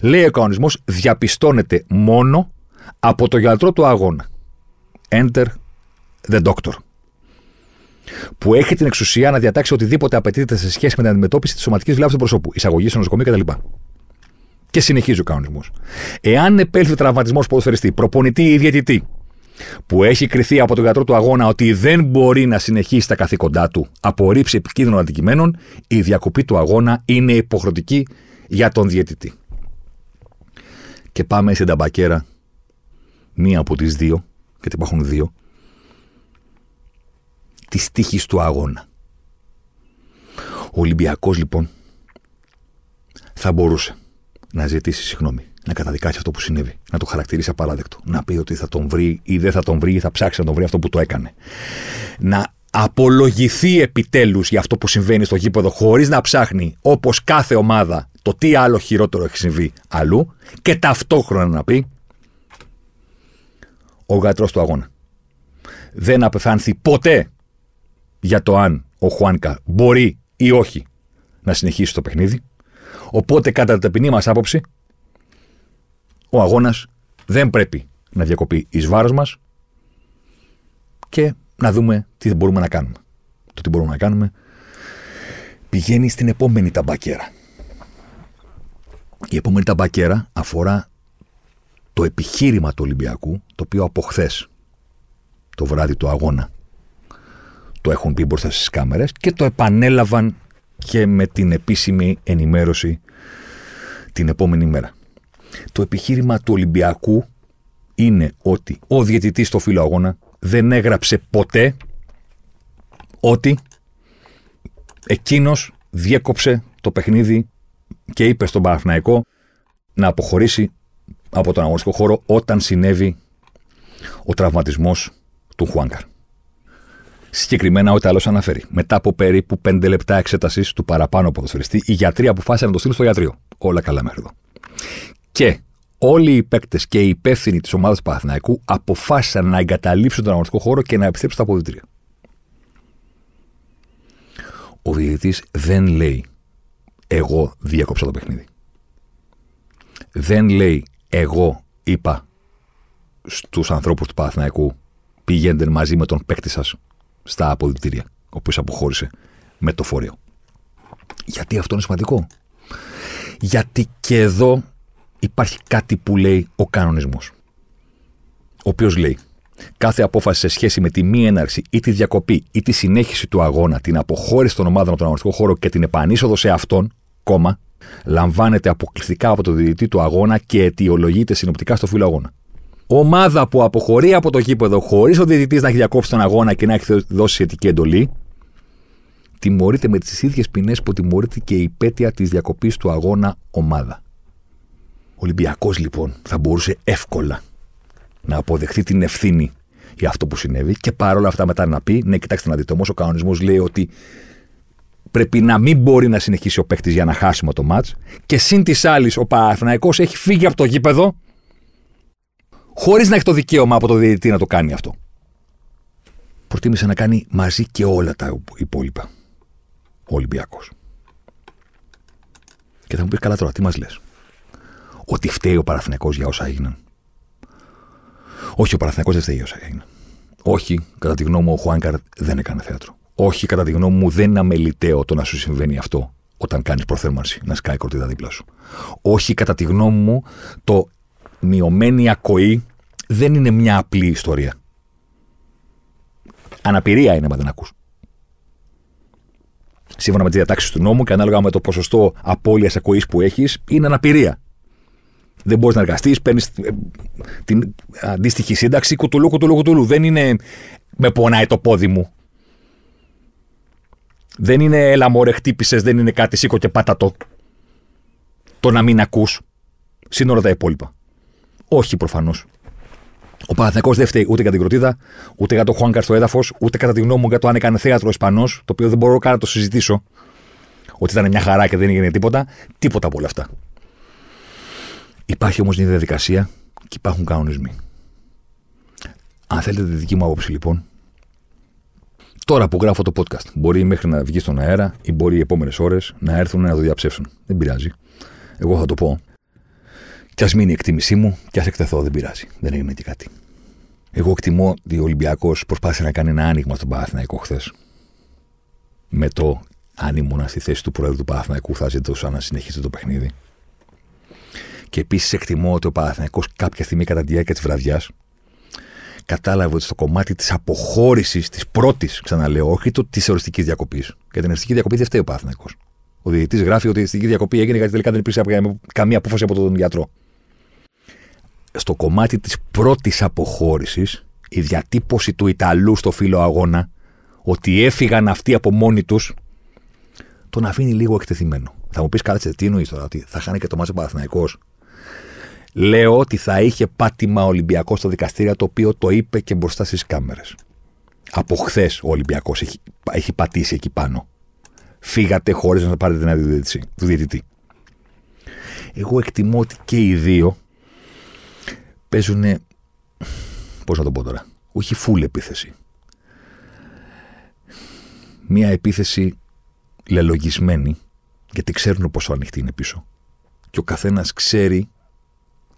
Λέει ο κανονισμός διαπιστώνεται μόνο από το γιατρό του αγώνα. Enter the doctor που έχει την εξουσία να διατάξει οτιδήποτε απαιτείται σε σχέση με την αντιμετώπιση της σωματικής βλάβης του προσώπου, εισαγωγή στο νοσοκομείο κτλ. Και συνεχίζει ο κανονισμός. Εάν επέλθει τραυματισμός ποδοσφαιριστή, προπονητή ή διαιτητή, που έχει κριθεί από τον γιατρό του αγώνα ότι δεν μπορεί να συνεχίσει τα καθήκοντά του από ρήψη επικίνδυνων αντικειμένων, η διακοπή του αγώνα είναι υποχρεωτική για τον διαιτητή. Και πάμε στην ταμπακέρα, μία από τις δύο, γιατί υπάρχουν δύο, της τύχης του αγώνα. Ο Ολυμπιακός λοιπόν θα μπορούσε να ζητήσει συγγνώμη, να καταδικάσει αυτό που συνέβη, να το χαρακτηρίσει απαράδεκτο, να πει ότι θα τον βρει ή δεν θα τον βρει ή θα ψάξει να τον βρει αυτό που το έκανε. Να απολογηθεί επιτέλους για αυτό που συμβαίνει στο γήπεδο χωρίς να ψάχνει όπως κάθε ομάδα το τι άλλο χειρότερο έχει συμβεί αλλού και ταυτόχρονα να πει ο γατρός του αγώνα. Δεν απεφάνθη ποτέ για το αν ο Χουάνκα μπορεί ή όχι να συνεχίσει το παιχνίδι. Οπότε, κατά την ταπεινή μας άποψη, ο αγώνας δεν πρέπει να διακοπεί εις βάρος μας και να δούμε τι μπορούμε να κάνουμε. Το τι μπορούμε να κάνουμε πηγαίνει στην επόμενη ταμπακέρα. Η επόμενη ταμπακέρα αφορά το επιχείρημα του Ολυμπιακού, το οποίο από χθες, το βράδυ του αγώνα, το έχουν πει μπροστά στις κάμερες και το επανέλαβαν και με την επίσημη ενημέρωση την επόμενη μέρα. Το επιχείρημα του Ολυμπιακού είναι ότι ο διαιτητής στο φύλλο αγώνα δεν έγραψε ποτέ ότι εκείνος διέκοψε το παιχνίδι και είπε στον Παναθηναϊκό να αποχωρήσει από τον αγωνιστικό χώρο όταν συνέβη ο τραυματισμός του Χουάνκαρ. Συγκεκριμένα, ο Ιταλό αναφέρει. Μετά από περίπου 5 λεπτά εξέτασης του παραπάνω ποδοσφαιριστή, οι γιατροί αποφάσισαν να το στείλουν στο γιατρείο. Όλα καλά μέχρι εδώ. Και όλοι οι παίκτες και οι υπεύθυνοι της ομάδας του Παναθηναϊκού αποφάσισαν να εγκαταλείψουν τον αγωνιστικό χώρο και να επιστρέψουν στα αποδητήρια. Ο διαιτητής δεν λέει εγώ διέκοψα το παιχνίδι. Δεν λέει εγώ είπα στους ανθρώπους του Παναθηναϊκού πηγαίνετε μαζί με τον παίκτη σας στα αποδητήρια, ο οποίος αποχώρησε με το φόριο. Γιατί αυτό είναι σημαντικό; Γιατί και εδώ υπάρχει κάτι που λέει ο κανονισμός. Ο οποίος λέει κάθε απόφαση σε σχέση με τη μη έναρξη ή τη διακοπή ή τη συνέχιση του αγώνα, την αποχώρηση των ομάδων από τον αγωνιστικό χώρο και την επανείσοδο σε αυτόν, κόμμα, λαμβάνεται αποκλειστικά από το διαιτητή του αγώνα και αιτιολογείται συνοπτικά στο φύλλο αγώνα. Ομάδα που αποχωρεί από το γήπεδο χωρίς ο διαιτητής να έχει διακόψει τον αγώνα και να έχει δώσει σχετική εντολή, τιμωρείται με τις ίδιες ποινές που τιμωρείται και η πέτεια της διακοπής του αγώνα ομάδα. Ο Ολυμπιακός λοιπόν θα μπορούσε εύκολα να αποδεχθεί την ευθύνη για αυτό που συνέβη και παρόλα αυτά μετά να πει: Ναι, κοιτάξτε να δείτε, όμως ο κανονισμός λέει ότι πρέπει να μην μπορεί να συνεχίσει ο παίκτης για να χάσουμε το μάτς. Και συν της άλλης, ο Παναθυναϊκό έχει φύγει από το γήπεδο χωρίς να έχει το δικαίωμα από το διαιτητή να το κάνει αυτό. Προτίμησε να κάνει μαζί και όλα τα υπόλοιπα. Ο Ολυμπιακός. Και θα μου πεις καλά τώρα, τι μας λες; Ότι φταίει ο Παναθηναϊκός για όσα έγιναν. Όχι, ο Παναθηναϊκός δεν φταίει για όσα έγιναν. Όχι, κατά τη γνώμη μου, ο Χουάνκαρ δεν έκανε θέατρο. Όχι, κατά τη γνώμη μου, δεν είναι αμεληταίο το να σου συμβαίνει αυτό όταν κάνεις προθέρμανση, να σκάει κορτίδα δίπλα σου. Όχι, κατά τη γνώμη μου, το μειωμένη ακοή δεν είναι μια απλή ιστορία. Αναπηρία είναι, μα δεν ακούς. Σύμφωνα με τις διατάξεις του νόμου και ανάλογα με το ποσοστό απώλειας ακοής που έχεις, είναι αναπηρία. Δεν μπορείς να εργαστείς, παίρνεις ε, την αντίστοιχη σύνταξη κουτουλού, κουτουλού, κουτουλού. Δεν είναι με πονάει το πόδι μου. Δεν είναι έλα μωρέ χτύπησες, δεν είναι κάτι σήκω και πάτα το. Το να μην ακούς. Σύνορα τα υπόλοιπα. Όχι προφανώς. Ο Παναθηναϊκός δεν φταίει ούτε για την κροτίδα, ούτε για το Χουάνκαρ στο έδαφος, ούτε κατά τη γνώμη μου για το αν έκανε θέατρο Ισπανός, το οποίο δεν μπορώ καν να το συζητήσω. Ότι ήταν μια χαρά και δεν έγινε τίποτα. Τίποτα από όλα αυτά. Υπάρχει όμως μια διαδικασία και υπάρχουν κανονισμοί. Αν θέλετε τη δική μου άποψη λοιπόν, τώρα που γράφω το podcast, μπορεί μέχρι να βγει στον αέρα ή μπορεί οι επόμενες ώρες να έρθουν να το διαψεύσουν. Δεν πειράζει. Εγώ θα το πω. Κι ας μείνει η εκτίμησή μου, κι ας εκτεθώ, δεν πειράζει. Δεν έγινε και κάτι. Εγώ εκτιμώ ότι ο Ολυμπιακός προσπάθησε να κάνει ένα άνοιγμα στον Παναθηναϊκό χθες. Με το αν ήμουν στη θέση του πρόεδρου του Παναθηναϊκού, θα ζητούσα να συνεχίσει το παιχνίδι. Και επίσης εκτιμώ ότι ο Παναθηναϊκός κάποια στιγμή κατά τη διάρκεια της βραδιάς κατάλαβε ότι στο κομμάτι της αποχώρησης της πρώτης, ξαναλέω, όχι το της οριστικής διακοπής. Για την οριστική διακοπή δεν φταίει ο Παναθηναϊκός. Ο διαιτητής γράφει ότι η οριστική διακοπή έγινε γιατί τελικά δεν υπήρξε καμία απόφαση από τον γιατρό. Στο κομμάτι της πρώτης αποχώρησης, η διατύπωση του Ιταλού στο φύλλο αγώνα, ότι έφυγαν αυτοί από μόνοι τους, τον αφήνει λίγο εκτεθειμένο. Θα μου πεις κάτσε, τι εννοείς τώρα, ότι θα χάνει και το μάτσο Παναθηναϊκός; Λέω ότι θα είχε πάτημα Ολυμπιακός στο δικαστήριο, το οποίο το είπε και μπροστά στις κάμερες. Από χθες ο Ολυμπιακός έχει, έχει πατήσει εκεί πάνω. Φύγατε χωρίς να πάρετε την άδεια του διαιτητή. Εγώ εκτιμώ ότι και οι δύο παίζουν. Πώς να το πω τώρα. Όχι φουλ επίθεση. Μία επίθεση λελογισμένη, γιατί ξέρουν πόσο ανοιχτή είναι πίσω. Και ο καθένας ξέρει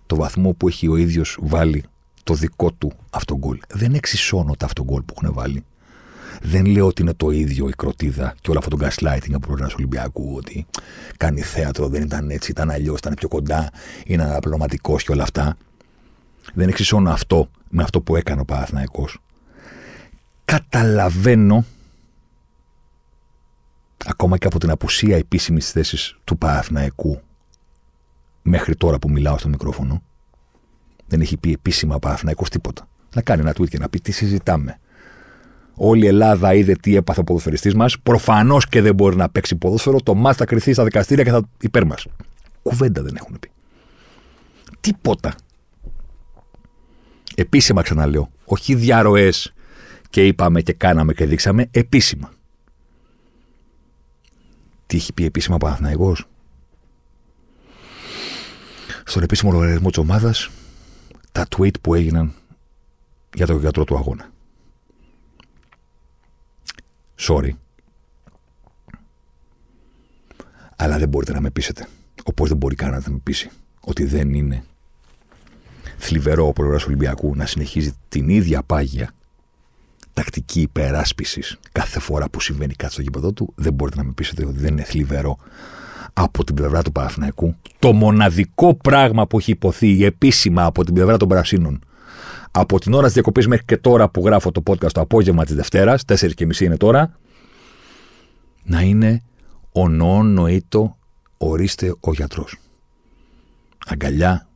το βαθμό που έχει ο ίδιος βάλει το δικό του αυτογκόλ. Δεν εξισώνω τα αυτογκόλ που έχουν βάλει. Δεν λέω ότι είναι το ίδιο η κροτίδα και όλο αυτό το gaslighting από του Ολυμπιακού, ότι κάνει θέατρο, δεν ήταν έτσι, ήταν αλλιώς, ήταν πιο κοντά, είναι αναπληρωματικός και όλα αυτά. Δεν εξισώνω αυτό με αυτό που έκανε ο Παναθναϊκό. Καταλαβαίνω ακόμα και από την απουσία επίσημης θέσης του Παναθναϊκού μέχρι τώρα που μιλάω στο μικρόφωνο. Δεν έχει πει επίσημα ο Παναθναϊκό τίποτα. Να κάνει ένα tweet και να πει τι συζητάμε. Όλη η Ελλάδα είδε τι έπαθε ο ποδοσφαιριστής μας. Προφανώς και δεν μπορεί να παίξει ποδόσφαιρο. Το μάτς θα κρυθεί στα δικαστήρια και θα υπέρ μα. Κουβέντα δεν έχουν πει. Τίποτα. Επίσημα ξαναλέω. Όχι διαρροές και είπαμε και κάναμε και δείξαμε. Επίσημα. Τι έχει πει επίσημα ο Παναθηναϊκός; Στον επίσημο λογαριασμό της ομάδας, τα tweet που έγιναν για τον γιατρό του αγώνα. Sorry. Αλλά δεν μπορείτε να με πείσετε. Όπως δεν μπορεί κανένας να με πείσει ότι δεν είναι θλιβερό ο πρόεδρο Ολυμπιακού να συνεχίζει την ίδια πάγια τακτική υπεράσπισης κάθε φορά που συμβαίνει κάτι στο γήπεδο του. Δεν μπορείτε να με πείσετε ότι δεν είναι θλιβερό από την πλευρά του Παναθηναϊκού. Το μοναδικό πράγμα που έχει υποθεί επίσημα από την πλευρά των Πρασίνων από την ώρα της διακοπής μέχρι και τώρα που γράφω το podcast το απόγευμα της Δευτέρας, 4 και μισή είναι τώρα, να είναι ο νοόν νοήτο ορίστε ο γιατρός. Αγκαλιά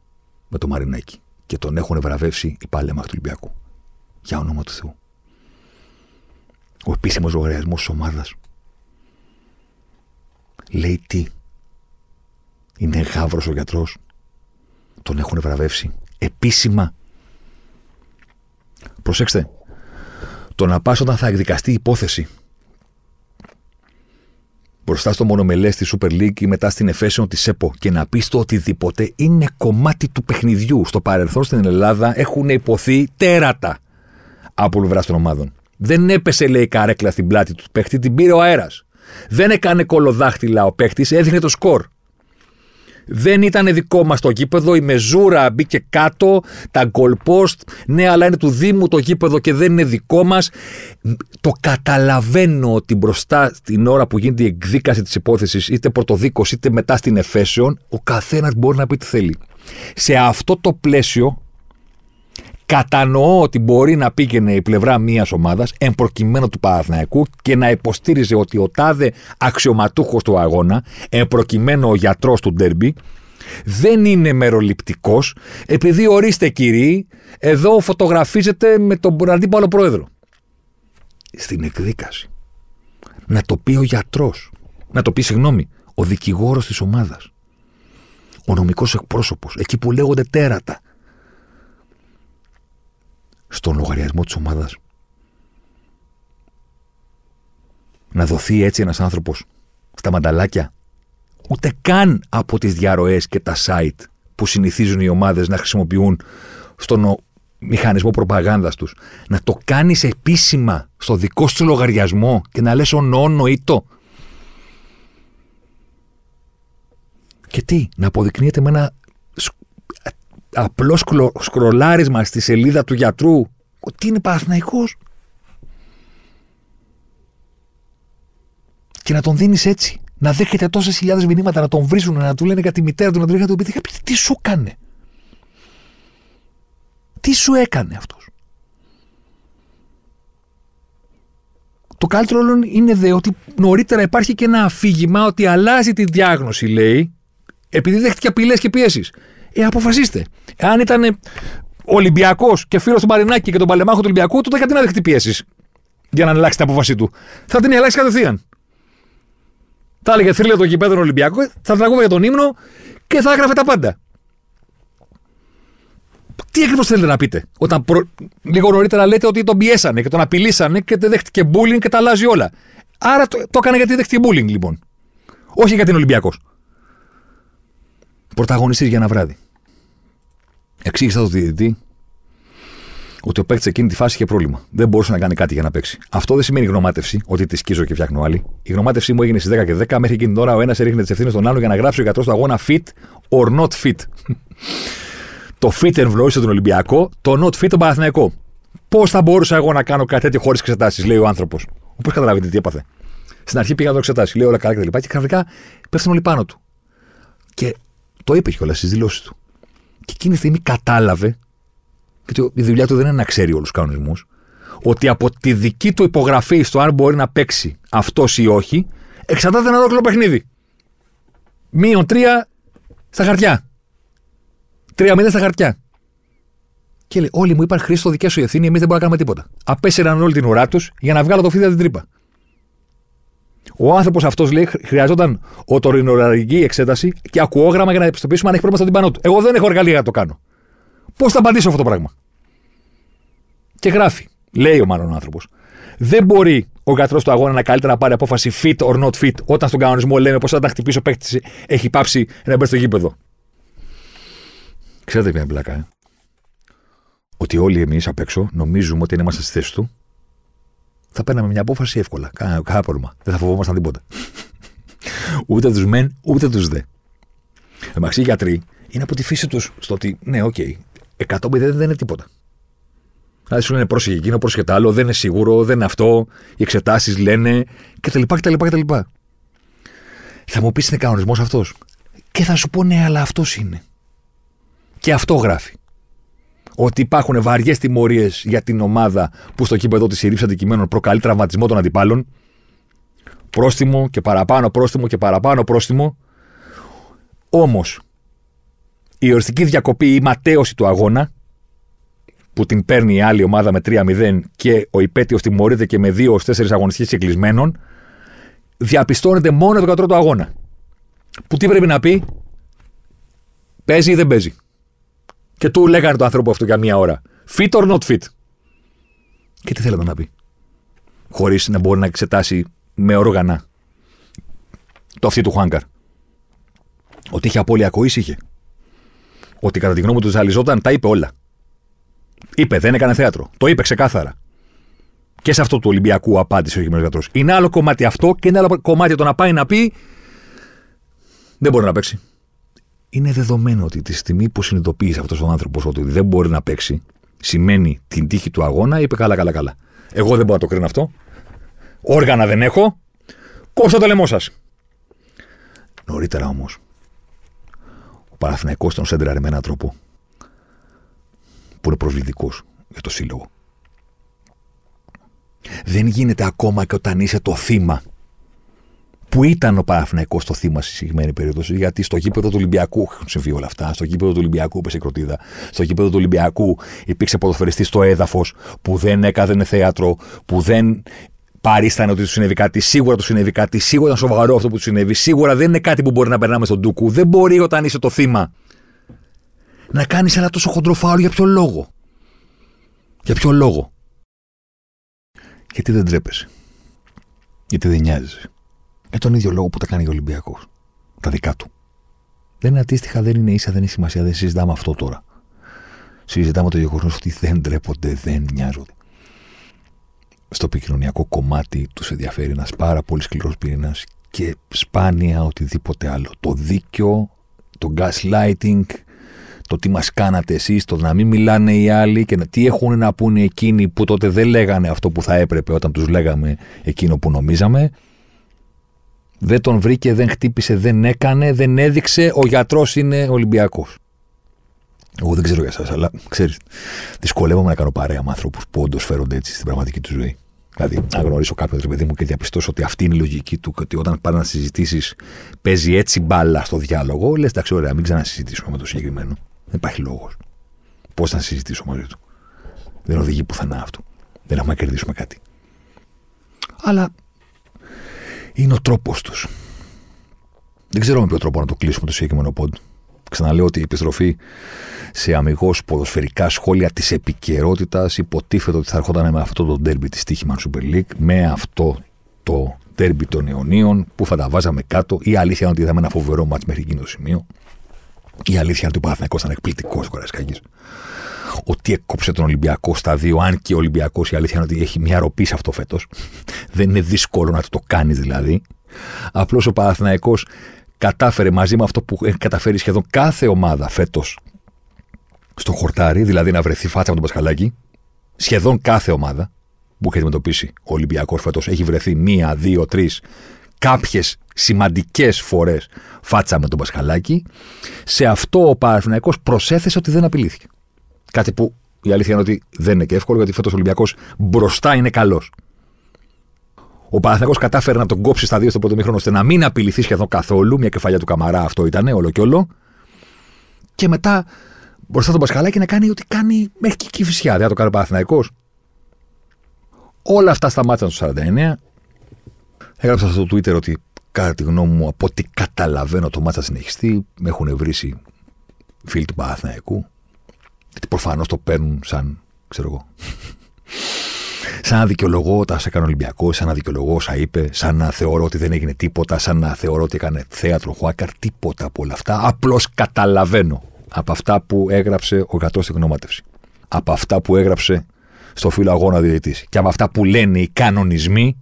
με το Μαρινέκι. Και τον έχουν βραβεύσει οι πάλεμα του Ολυμπιακού. Για όνομα του Θεού. Ο επίσημος λογαριασμός της ομάδας λέει τι. Είναι γάβρος ο γιατρός. Τον έχουν βραβεύσει επίσημα Προσέξτε. Το να πας όταν θα εκδικαστεί η υπόθεση μπροστά στο μονομελές της Super League ή μετά στην Εφέσεων της ΕΠΟ και να πεις το οτιδήποτε είναι κομμάτι του παιχνιδιού. Στο παρελθόν στην Ελλάδα έχουν υποθεί τέρατα από πλευρά των ομάδων. Δεν έπεσε, λέει, καρέκλα στην πλάτη του παίχτη, την πήρε ο αέρας. Δεν έκανε κολοδάχτυλα ο παίχτη, έδινε το σκορ. Δεν ήταν δικό μας το γήπεδο. Η μεζούρα μπήκε κάτω. Τα goal post. Ναι, αλλά είναι του Δήμου το γήπεδο και δεν είναι δικό μας. Το καταλαβαίνω ότι μπροστά στην ώρα που γίνεται η εκδίκαση της υπόθεσης, είτε πρωτοδίκω είτε μετά στην Εφέσεων, ο καθένας μπορεί να πει τι θέλει. Σε αυτό το πλαίσιο, Κατανοώ ότι μπορεί να πήγαινε η πλευρά μιας ομάδας, εν προκειμένου του Παναθηναϊκού, και να υποστήριζε ότι ο τάδε αξιωματούχος του αγώνα, εν προκειμένου ο γιατρός του Ντέρμπι, δεν είναι μεροληπτικός, επειδή ορίστε κύριοι, εδώ φωτογραφίζεται με τον αντίπαλο πρόεδρο. Στην εκδίκαση. Να το πει ο γιατρός. Να το πει, συγγνώμη, ο δικηγόρος της ομάδας. Ο νομικός εκπρόσωπος. Εκεί που λέγονται τέρατα στον λογαριασμό της ομάδας. Να δοθεί έτσι ένας άνθρωπος στα μανταλάκια, ούτε καν από τις διαρροές και τα site που συνηθίζουν οι ομάδες να χρησιμοποιούν στον μηχανισμό προπαγάνδας τους. Να το κάνεις επίσημα στο δικό σου λογαριασμό και να λες ονόνο ή το. Και τι, να αποδεικνύεται με ένα απλό σκρολάρισμα στη σελίδα του γιατρού ότι είναι Παναθηναϊκός; Και να τον δίνεις έτσι. Να δέχεται τόσες χιλιάδες μηνύματα, να τον βρίζουν, να του λένε για τη μητέρα του, να του λένε για το παιδί. Τι σου έκανε; Τι σου έκανε αυτός; Το καλύτερο όλων είναι δε ότι νωρίτερα υπάρχει και ένα αφήγημα ότι αλλάζει τη διάγνωση, λέει, επειδή δέχτηκε απειλές και πιέσεις. Ε, αποφασίστε. Αν ήταν Ολυμπιακός και φίλος του Μαρινάκη και τον παλεμάχο του Ολυμπιακού, τότε γιατί να δεχτεί πιέσεις για να αλλάξει την απόφασή του; Θα την αλλάξει κατευθείαν. Θα έλεγε θρύλε το γηπέδο Ολυμπιακό, θα τραγούδα για τον ύμνο και θα έγραφε τα πάντα. Τι ακριβώς θέλετε να πείτε, όταν προ... λίγο νωρίτερα λέτε ότι τον πιέσανε και τον απειλήσανε και δεν δέχτηκε bullying και τα αλλάζει όλα; Άρα το, το έκανε γιατί δέχτηκε bullying λοιπόν. Όχι γιατί είναι Ολυμπιακός. Πρωταγωνιστής για ένα βράδυ. Εξήγησα το διαιτητή ότι ο παίκτης εκείνη τη φάση είχε πρόβλημα. Δεν μπορούσε να κάνει κάτι για να παίξει. Αυτό δεν σημαίνει γνωμάτευση, ότι τη σκίζω και φτιάχνω άλλη. Η γνωμάτευσή μου έγινε στις 10 και 10. Μέχρι εκείνη την ώρα ο ένας έριχνε τις ευθύνες στον άλλο για να γράψει ο γιατρός του αγώνα fit or not fit. <laughs> το fit ευλόγησε τον Ολυμπιακό, το not fit τον Παναθηναϊκό. Πώς θα μπορούσα εγώ να κάνω κάτι τέτοιο χωρίς εξετάσεις, λέει ο άνθρωπος. Όπως καταλαβαίνετε τι έπαθε. Στην αρχή πήγα να το εξετάσεις, λέει όλα καλά κτλ. Και, και ξαφνικά πέφτουν όλοι πάνω του. Και το είπε κιόλας στις δηλώσεις του. Και εκείνη τη στιγμή κατάλαβε, γιατί η δουλειά του δεν είναι να ξέρει όλους τους κανονισμούς, ότι από τη δική του υπογραφή στο αν μπορεί να παίξει αυτός ή όχι, εξαρτάται ένα ολόκληρο παιχνίδι. Μείον τρία στα χαρτιά. Τρία μηδέν στα χαρτιά. Και λέει: Όλοι μου είπαν Χρήστο, δικιά σου ευθύνη, εμείς δεν μπορούμε να κάνουμε τίποτα. Απέσυραν όλη την ουρά τους για να βγάλω το φίδι την τρύπα. Ο άνθρωπος αυτός λέει: Χρειαζόταν οτορινοραρική εξέταση και ακουόγραμμα για να επιστοποιήσουμε αν έχει πρόβλημα στον τυμπανό του. Εγώ δεν έχω εργαλεία για να το κάνω. Πώς θα απαντήσω αυτό το πράγμα; Και γράφει, λέει ο μάλλον άνθρωπος. Δεν μπορεί ο γιατρός του αγώνα να καλύτερα να πάρει απόφαση fit or not fit όταν στον κανονισμό λέμε πως όταν χτυπήσει ο παίκτης έχει πάψει να μπει στο γήπεδο. Ξέρετε ποια πλάκα, ε; Ότι όλοι εμείς απ' έξω νομίζουμε ότι αν είμαστε στη θέση του, θα παίρναμε μια απόφαση εύκολα. Κάνα πρόβλημα. Δεν θα φοβόμασταν τίποτα. ούτε τους μεν, ούτε τους δε. Εντάξει, οι γιατροί είναι από τη φύση τους στο ότι, ναι, OK, okay, 100 δεν είναι τίποτα. Δηλαδή σου λένε πρόσεχε εκείνο, πρόσεχε το άλλο, δεν είναι σίγουρο, δεν είναι αυτό, οι εξετάσεις λένε κτλ. κτλ, κτλ. Θα μου πεις είναι κανονισμός αυτός; Και θα σου πω ναι, αλλά αυτός είναι. Και αυτό γράφει. Ότι υπάρχουν βαριές τιμωρίες για την ομάδα που στο κήπεδο της ρήψη αντικειμένων προκαλεί τραυματισμό των αντιπάλων. Πρόστιμο και παραπάνω πρόστιμο και παραπάνω πρόστιμο. Όμως, η οριστική διακοπή ή ματέωση του αγώνα, που την παίρνει η άλλη ομάδα με 3-0 και ο υπέτειο τιμωρείται και με 2-4 αγωνιστικές εκκλεισμένων, διαπιστώνεται μόνο το κατρό του αγώνα. Που τι πρέπει να πει, παίζει ή δεν παίζει; Και του λέγανε το άνθρωπο αυτό για μία ώρα. Fit or not fit. Και τι θέλατε να πει. Χωρίς να μπορεί να εξετάσει με όργανα το αυτή του Χουάνκαρ. Ότι είχε απώλεια ακοής, είχε. Ότι κατά τη γνώμη του ζαλιζόταν, τα είπε όλα. Είπε, δεν έκανε θέατρο. Το είπε ξεκάθαρα. Και σε αυτό του Ολυμπιακού απάντησε ο Γημνό Γιατρός. Είναι άλλο κομμάτι αυτό και είναι άλλο κομμάτι το να πάει να πει. Δεν μπορεί να παίξει είναι δεδομένο ότι τη στιγμή που συνειδητοποίησε αυτός ο άνθρωπος ότι δεν μπορεί να παίξει, σημαίνει την τύχη του αγώνα, είπε καλά, καλά, καλά. Εγώ δεν μπορώ να το κρίνω αυτό. Όργανα δεν έχω. Κόψω το λαιμό σας. Νωρίτερα όμως, ο Παναθηναϊκός τον σέντραρε με έναν τρόπο που είναι προσβλητικό για το σύλλογο. Δεν γίνεται ακόμα και όταν είσαι το θύμα που ήταν ο Παναθυναϊκό το θύμα στη συγκεκριμένη περίπτωση, γιατί στο γήπεδο του Ολυμπιακού έχουν συμβεί όλα αυτά. Στο γήπεδο του Ολυμπιακού έπεσε κροτίδα. Στο γήπεδο του Ολυμπιακού υπήρξε ποδοσφαιριστής στο έδαφος που δεν έκανε θέατρο, που δεν παρίστανε ότι του συνέβη κάτι. Σίγουρα του συνέβη κάτι. Σίγουρα ήταν σοβαρό αυτό που του συνέβη. Σίγουρα δεν είναι κάτι που μπορεί να περνάμε στον Τούκου. Δεν μπορεί όταν είσαι το θύμα να κάνεις ένα τόσο χοντροφάουλ για ποιο λόγο; Για ποιο λόγο; Γιατί δεν τρέπεσαι. Γιατί δεν νοιάζεσαι. Για τον ίδιο λόγο που τα κάνει ο Ολυμπιακός. Τα δικά του. Δεν είναι αντίστοιχα, δεν είναι ίσα, δεν είναι σημασία. Δεν συζητάμε αυτό τώρα. Συζητάμε το γεγονός ότι δεν ντρέπονται, δεν νοιάζονται. Στο επικοινωνιακό κομμάτι τους ενδιαφέρει ένας πάρα πολύ σκληρός πυρήνας και σπάνια οτιδήποτε άλλο. Το δίκιο, το gaslighting, το τι μας κάνατε εσείς, το να μην μιλάνε οι άλλοι και τι έχουν να πούνε εκείνοι που τότε δεν λέγανε αυτό που θα έπρεπε όταν τους λέγαμε εκείνο που νομίζαμε. Δεν τον βρήκε, δεν χτύπησε, δεν έκανε, δεν έδειξε. Ο γιατρός είναι Ολυμπιακός. Εγώ δεν ξέρω για εσάς, αλλά ξέρεις, δυσκολεύομαι να κάνω παρέα με άνθρωπου που όντως φέρονται έτσι στην πραγματική τους ζωή. Δηλαδή, να γνωρίσω κάποιον ρε παιδί μου και διαπιστώσω ότι αυτή είναι η λογική του και ότι όταν πάνε να συζητήσεις παίζει έτσι μπάλα στο διάλογο, λες εντάξει, ωραία, μην ξανασυζητήσουμε με το συγκεκριμένο. Δεν υπάρχει λόγος. Πώς θα συζητήσω μαζί του. Δεν οδηγεί πουθενά αυτό. Δεν έχουμε να κερδίσουμε κάτι. Αλλά είναι ο τρόπος τους. Δεν ξέρω με ποιο τρόπο να το κλείσουμε το συγκεκριμένο πόντ. Ξαναλέω ότι η επιστροφή σε αμυγός ποδοσφαιρικά σχόλια της επικαιρότητας υποτίθεται ότι θα έρχονταν με αυτό το ντέρμπι της Τύχημαν Super League, με αυτό το ντέρμπι των Ιωνίων που θα τα βάζαμε κάτω. Η αλήθεια είναι ότι είδαμε ένα φοβερό μάτ μέχρι εκείνο το σημείο. Η αλήθεια είναι ότι ο Παναθηναϊκός ήταν εκπληκτικός ο Καρασκάκη ότι έκοψε τον Ολυμπιακό στα δύο, αν και ο Ολυμπιακός η αλήθεια είναι ότι έχει μια ροπή σε αυτό φέτος. Δεν είναι δύσκολο να το κάνεις δηλαδή. Απλώς ο Παναθηναϊκός κατάφερε μαζί με αυτό που έχει καταφέρει σχεδόν κάθε ομάδα φέτος στο χορτάρι, δηλαδή να βρεθεί φάτσα με τον Πασχαλάκη. Σχεδόν κάθε ομάδα που έχει αντιμετωπίσει ο Ολυμπιακός φέτος έχει βρεθεί μία, δύο, τρεις, κάποιες σημαντικές φορές φάτσα με τον Πασχαλάκη. Σε αυτό ο Παναθυναϊκό προσέθεσε ότι δεν απειλήθηκε. Κάτι που η αλήθεια είναι ότι δεν είναι και εύκολο γιατί φέτος ο Ολυμπιακός μπροστά είναι καλός. Ο Παναθυναϊκό κατάφερε να τον κόψει στα δύο στο πρώτο μήχρονο ώστε να μην απειληθεί σχεδόν καθόλου. Μια κεφαλιά του καμαρά αυτό ήταν, όλο και όλο. Και μετά μπροστά τον Πασχαλάκη να κάνει ό,τι κάνει μέχρι και η φυσιά. Δεν θα το κάνει ο Παναθυναϊκό. Όλα αυτά σταμάτησαν στο 49. Έγραψα στο Twitter ότι κατά τη γνώμη μου, από ό,τι καταλαβαίνω, το μάτσα συνεχιστεί. Με έχουν βρει φίλοι του Παναθηναϊκού. Γιατί προφανώς το παίρνουν σαν, ξέρω εγώ, σαν να δικαιολογώ όταν σε έκανε Ολυμπιακό, σαν να δικαιολογώ όσα είπε, σαν να θεωρώ ότι δεν έγινε τίποτα, σαν να θεωρώ ότι έκανε θέατρο Χουάκαρ, τίποτα από όλα αυτά. Απλώς καταλαβαίνω από αυτά που έγραψε ο γιατρός στην γνώματευση. Από αυτά που έγραψε στο φύλλο αγώνα διαιτητής. Και από αυτά που λένε οι κανονισμοί,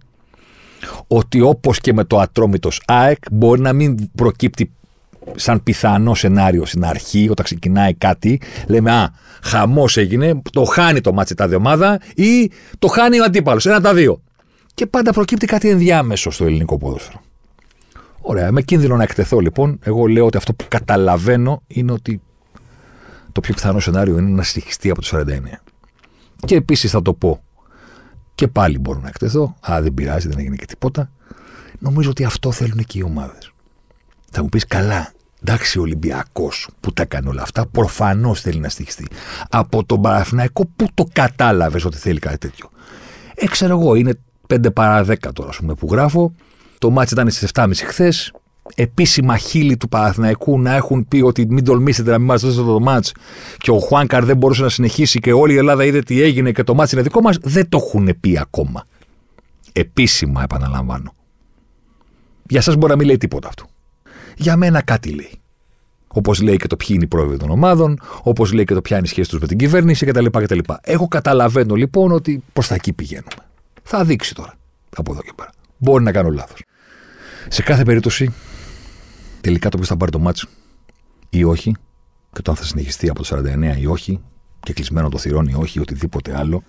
ότι όπως και με το ατρόμητος ΑΕΚ μπορεί να μην προκύπτει σαν πιθανό σενάριο στην αρχή, όταν ξεκινάει κάτι, λέμε Α, χαμός έγινε, το χάνει το ματς η τάδε ομάδα ή το χάνει ο αντίπαλος. Ένα απ' τα δύο. Και πάντα προκύπτει κάτι ενδιάμεσο στο ελληνικό ποδόσφαιρο. Ωραία, με κίνδυνο να εκτεθώ λοιπόν, εγώ λέω ότι αυτό που καταλαβαίνω είναι ότι το πιο πιθανό σενάριο είναι να συνεχιστεί από το 49. Και επίσης θα το πω. Και πάλι μπορώ να εκτεθώ. Α, δεν πειράζει, δεν έγινε και τίποτα. Νομίζω ότι αυτό θέλουν και οι ομάδες. Θα μου πεις καλά. Εντάξει, ο Ολυμπιακός που τα έκανε όλα αυτά, προφανώς θέλει να στοιχιστεί. Από τον Παναθηναϊκό, πού το κατάλαβες ότι θέλει κάτι τέτοιο. Ε, ξέρω εγώ, είναι 5 παρά 10 τώρα, ας πούμε, που γράφω. Το μάτι ήταν στις 7.30 χθες επίσημα χείλη του Παναθηναϊκού να έχουν πει ότι μην τολμήσετε να μην μας δώσετε το μάτς και ο Χουάνκαρ δεν μπορούσε να συνεχίσει και όλη η Ελλάδα είδε τι έγινε και το μάτς είναι δικό μας, δεν το έχουν πει ακόμα. Επίσημα, επαναλαμβάνω. Για εσά μπορεί να μην λέει τίποτα αυτό. Για μένα κάτι λέει. Όπως λέει και το ποιοι είναι οι πρόεδροι των ομάδων, όπως λέει και το ποια είναι η σχέση τους με την κυβέρνηση κτλ. κτλ. Εγώ καταλαβαίνω λοιπόν ότι προς τα εκεί πηγαίνουμε. Θα δείξει τώρα από εδώ και πέρα. Μπορεί να κάνω λάθος. Σε κάθε περίπτωση, τελικά το ποιος θα πάρει το μάτσο ή όχι, και το αν θα συνεχιστεί από το 49 ή όχι, και κλεισμένο το θηρόν ή όχι, ή οτιδήποτε άλλο.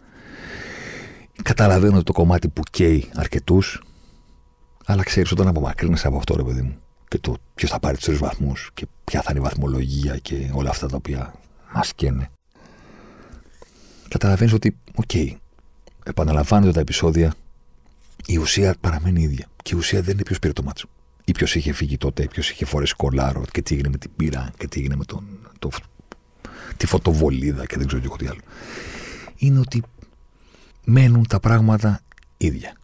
Καταλαβαίνω ότι το κομμάτι που καίει αρκετούς, αλλά ξέρεις όταν απομακρύνεσαι από αυτό, ρε παιδί μου, και το ποιος θα πάρει τους τρεις βαθμούς και ποια θα είναι η βαθμολογία και όλα αυτά τα οποία μας καίνε. Καταλαβαίνεις ότι, OK, okay, επαναλαμβάνονται τα επεισόδια, η ουσία παραμένει ίδια. Και η ουσία δεν είναι ποιος πήρε το ματς ή ποιος είχε φύγει τότε, ποιος είχε φορέσει κολάρο και τι έγινε με την μπύρα και τι έγινε με τον, το, τη φωτοβολίδα και δεν ξέρω και τι άλλο. Είναι ότι μένουν τα πράγματα ίδια.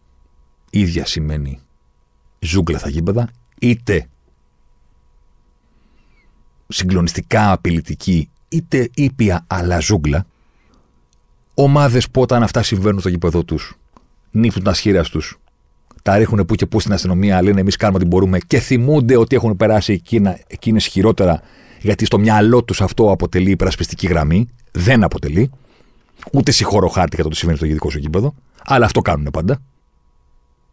Ίδια σημαίνει ζούγκλα στα γήπεδα, είτε συγκλονιστικά απειλητική, είτε ήπια αλλά ζούγκλα. Ομάδες που όταν αυτά συμβαίνουν στο γήπεδο τους, νύπτουν τα σχήρια τους τα ρίχνουν που και που στην αστυνομία, λένε εμείς κάνουμε ό,τι μπορούμε και θυμούνται ότι έχουν περάσει εκείνες χειρότερα, γιατί στο μυαλό τους αυτό αποτελεί υπερασπιστική γραμμή. Δεν αποτελεί. Ούτε συγχωρώ χάρτη για το τι συμβαίνει στο γενικό σου γήπεδο. Αλλά αυτό κάνουν πάντα.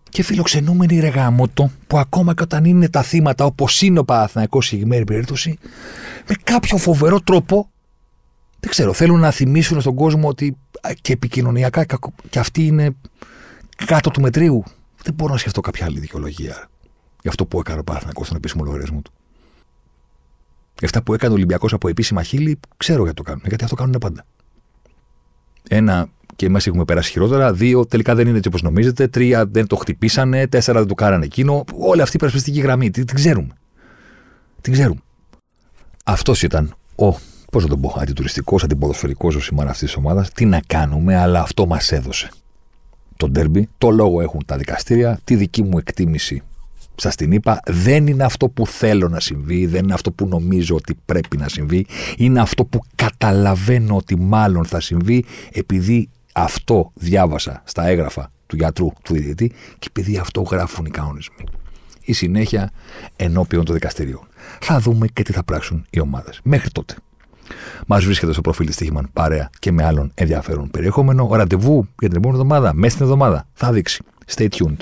Και φιλοξενούμενοι ρε γάμοτο, που ακόμα και όταν είναι τα θύματα όπως είναι ο Παναθηναϊκός συγκεκριμένη περίπτωση, με κάποιο φοβερό τρόπο, δεν ξέρω, θέλουν να θυμίσουν στον κόσμο ότι και επικοινωνιακά και αυτοί είναι κάτω του μετρίου δεν μπορώ να σκεφτώ κάποια άλλη δικαιολογία για αυτό που έκανε ο Παναθηναϊκός στον επίσημο λογαριασμό του. Για αυτά που έκανε ο Ολυμπιακός από επίσημα χείλη, ξέρω γιατί το κάνουν. Γιατί αυτό κάνουν πάντα. Ένα, και εμάς έχουμε περάσει χειρότερα. Δύο, τελικά δεν είναι έτσι όπως νομίζετε. Τρία, δεν το χτυπήσανε. Τέσσερα, δεν το κάνανε εκείνο. Όλη αυτή η περασπιστική γραμμή. Την, την ξέρουμε. Την ξέρουμε. Αυτός ήταν ο, πώς να το πω, αντιτουριστικός, αντιποδοσφαιρικός ζωσιμάρα αυτή της ομάδας. Τι να κάνουμε, αλλά αυτό μας έδωσε το ντέρμπι. Το λόγο έχουν τα δικαστήρια. Τη δική μου εκτίμηση σας την είπα. Δεν είναι αυτό που θέλω να συμβεί, δεν είναι αυτό που νομίζω ότι πρέπει να συμβεί. Είναι αυτό που καταλαβαίνω ότι μάλλον θα συμβεί επειδή αυτό διάβασα στα έγγραφα του γιατρού, του ιδιωτή και επειδή αυτό γράφουν οι κανονισμοί. Η συνέχεια ενώπιον των δικαστηρίων. Θα δούμε και τι θα πράξουν οι ομάδες. Μέχρι τότε. Μας βρίσκεται στο προφίλ της Τύχημαν παρέα και με άλλον ενδιαφέρον περιεχόμενο. Ραντεβού για την επόμενη εβδομάδα, μέσα στην εβδομάδα. Θα δείξει. Stay tuned.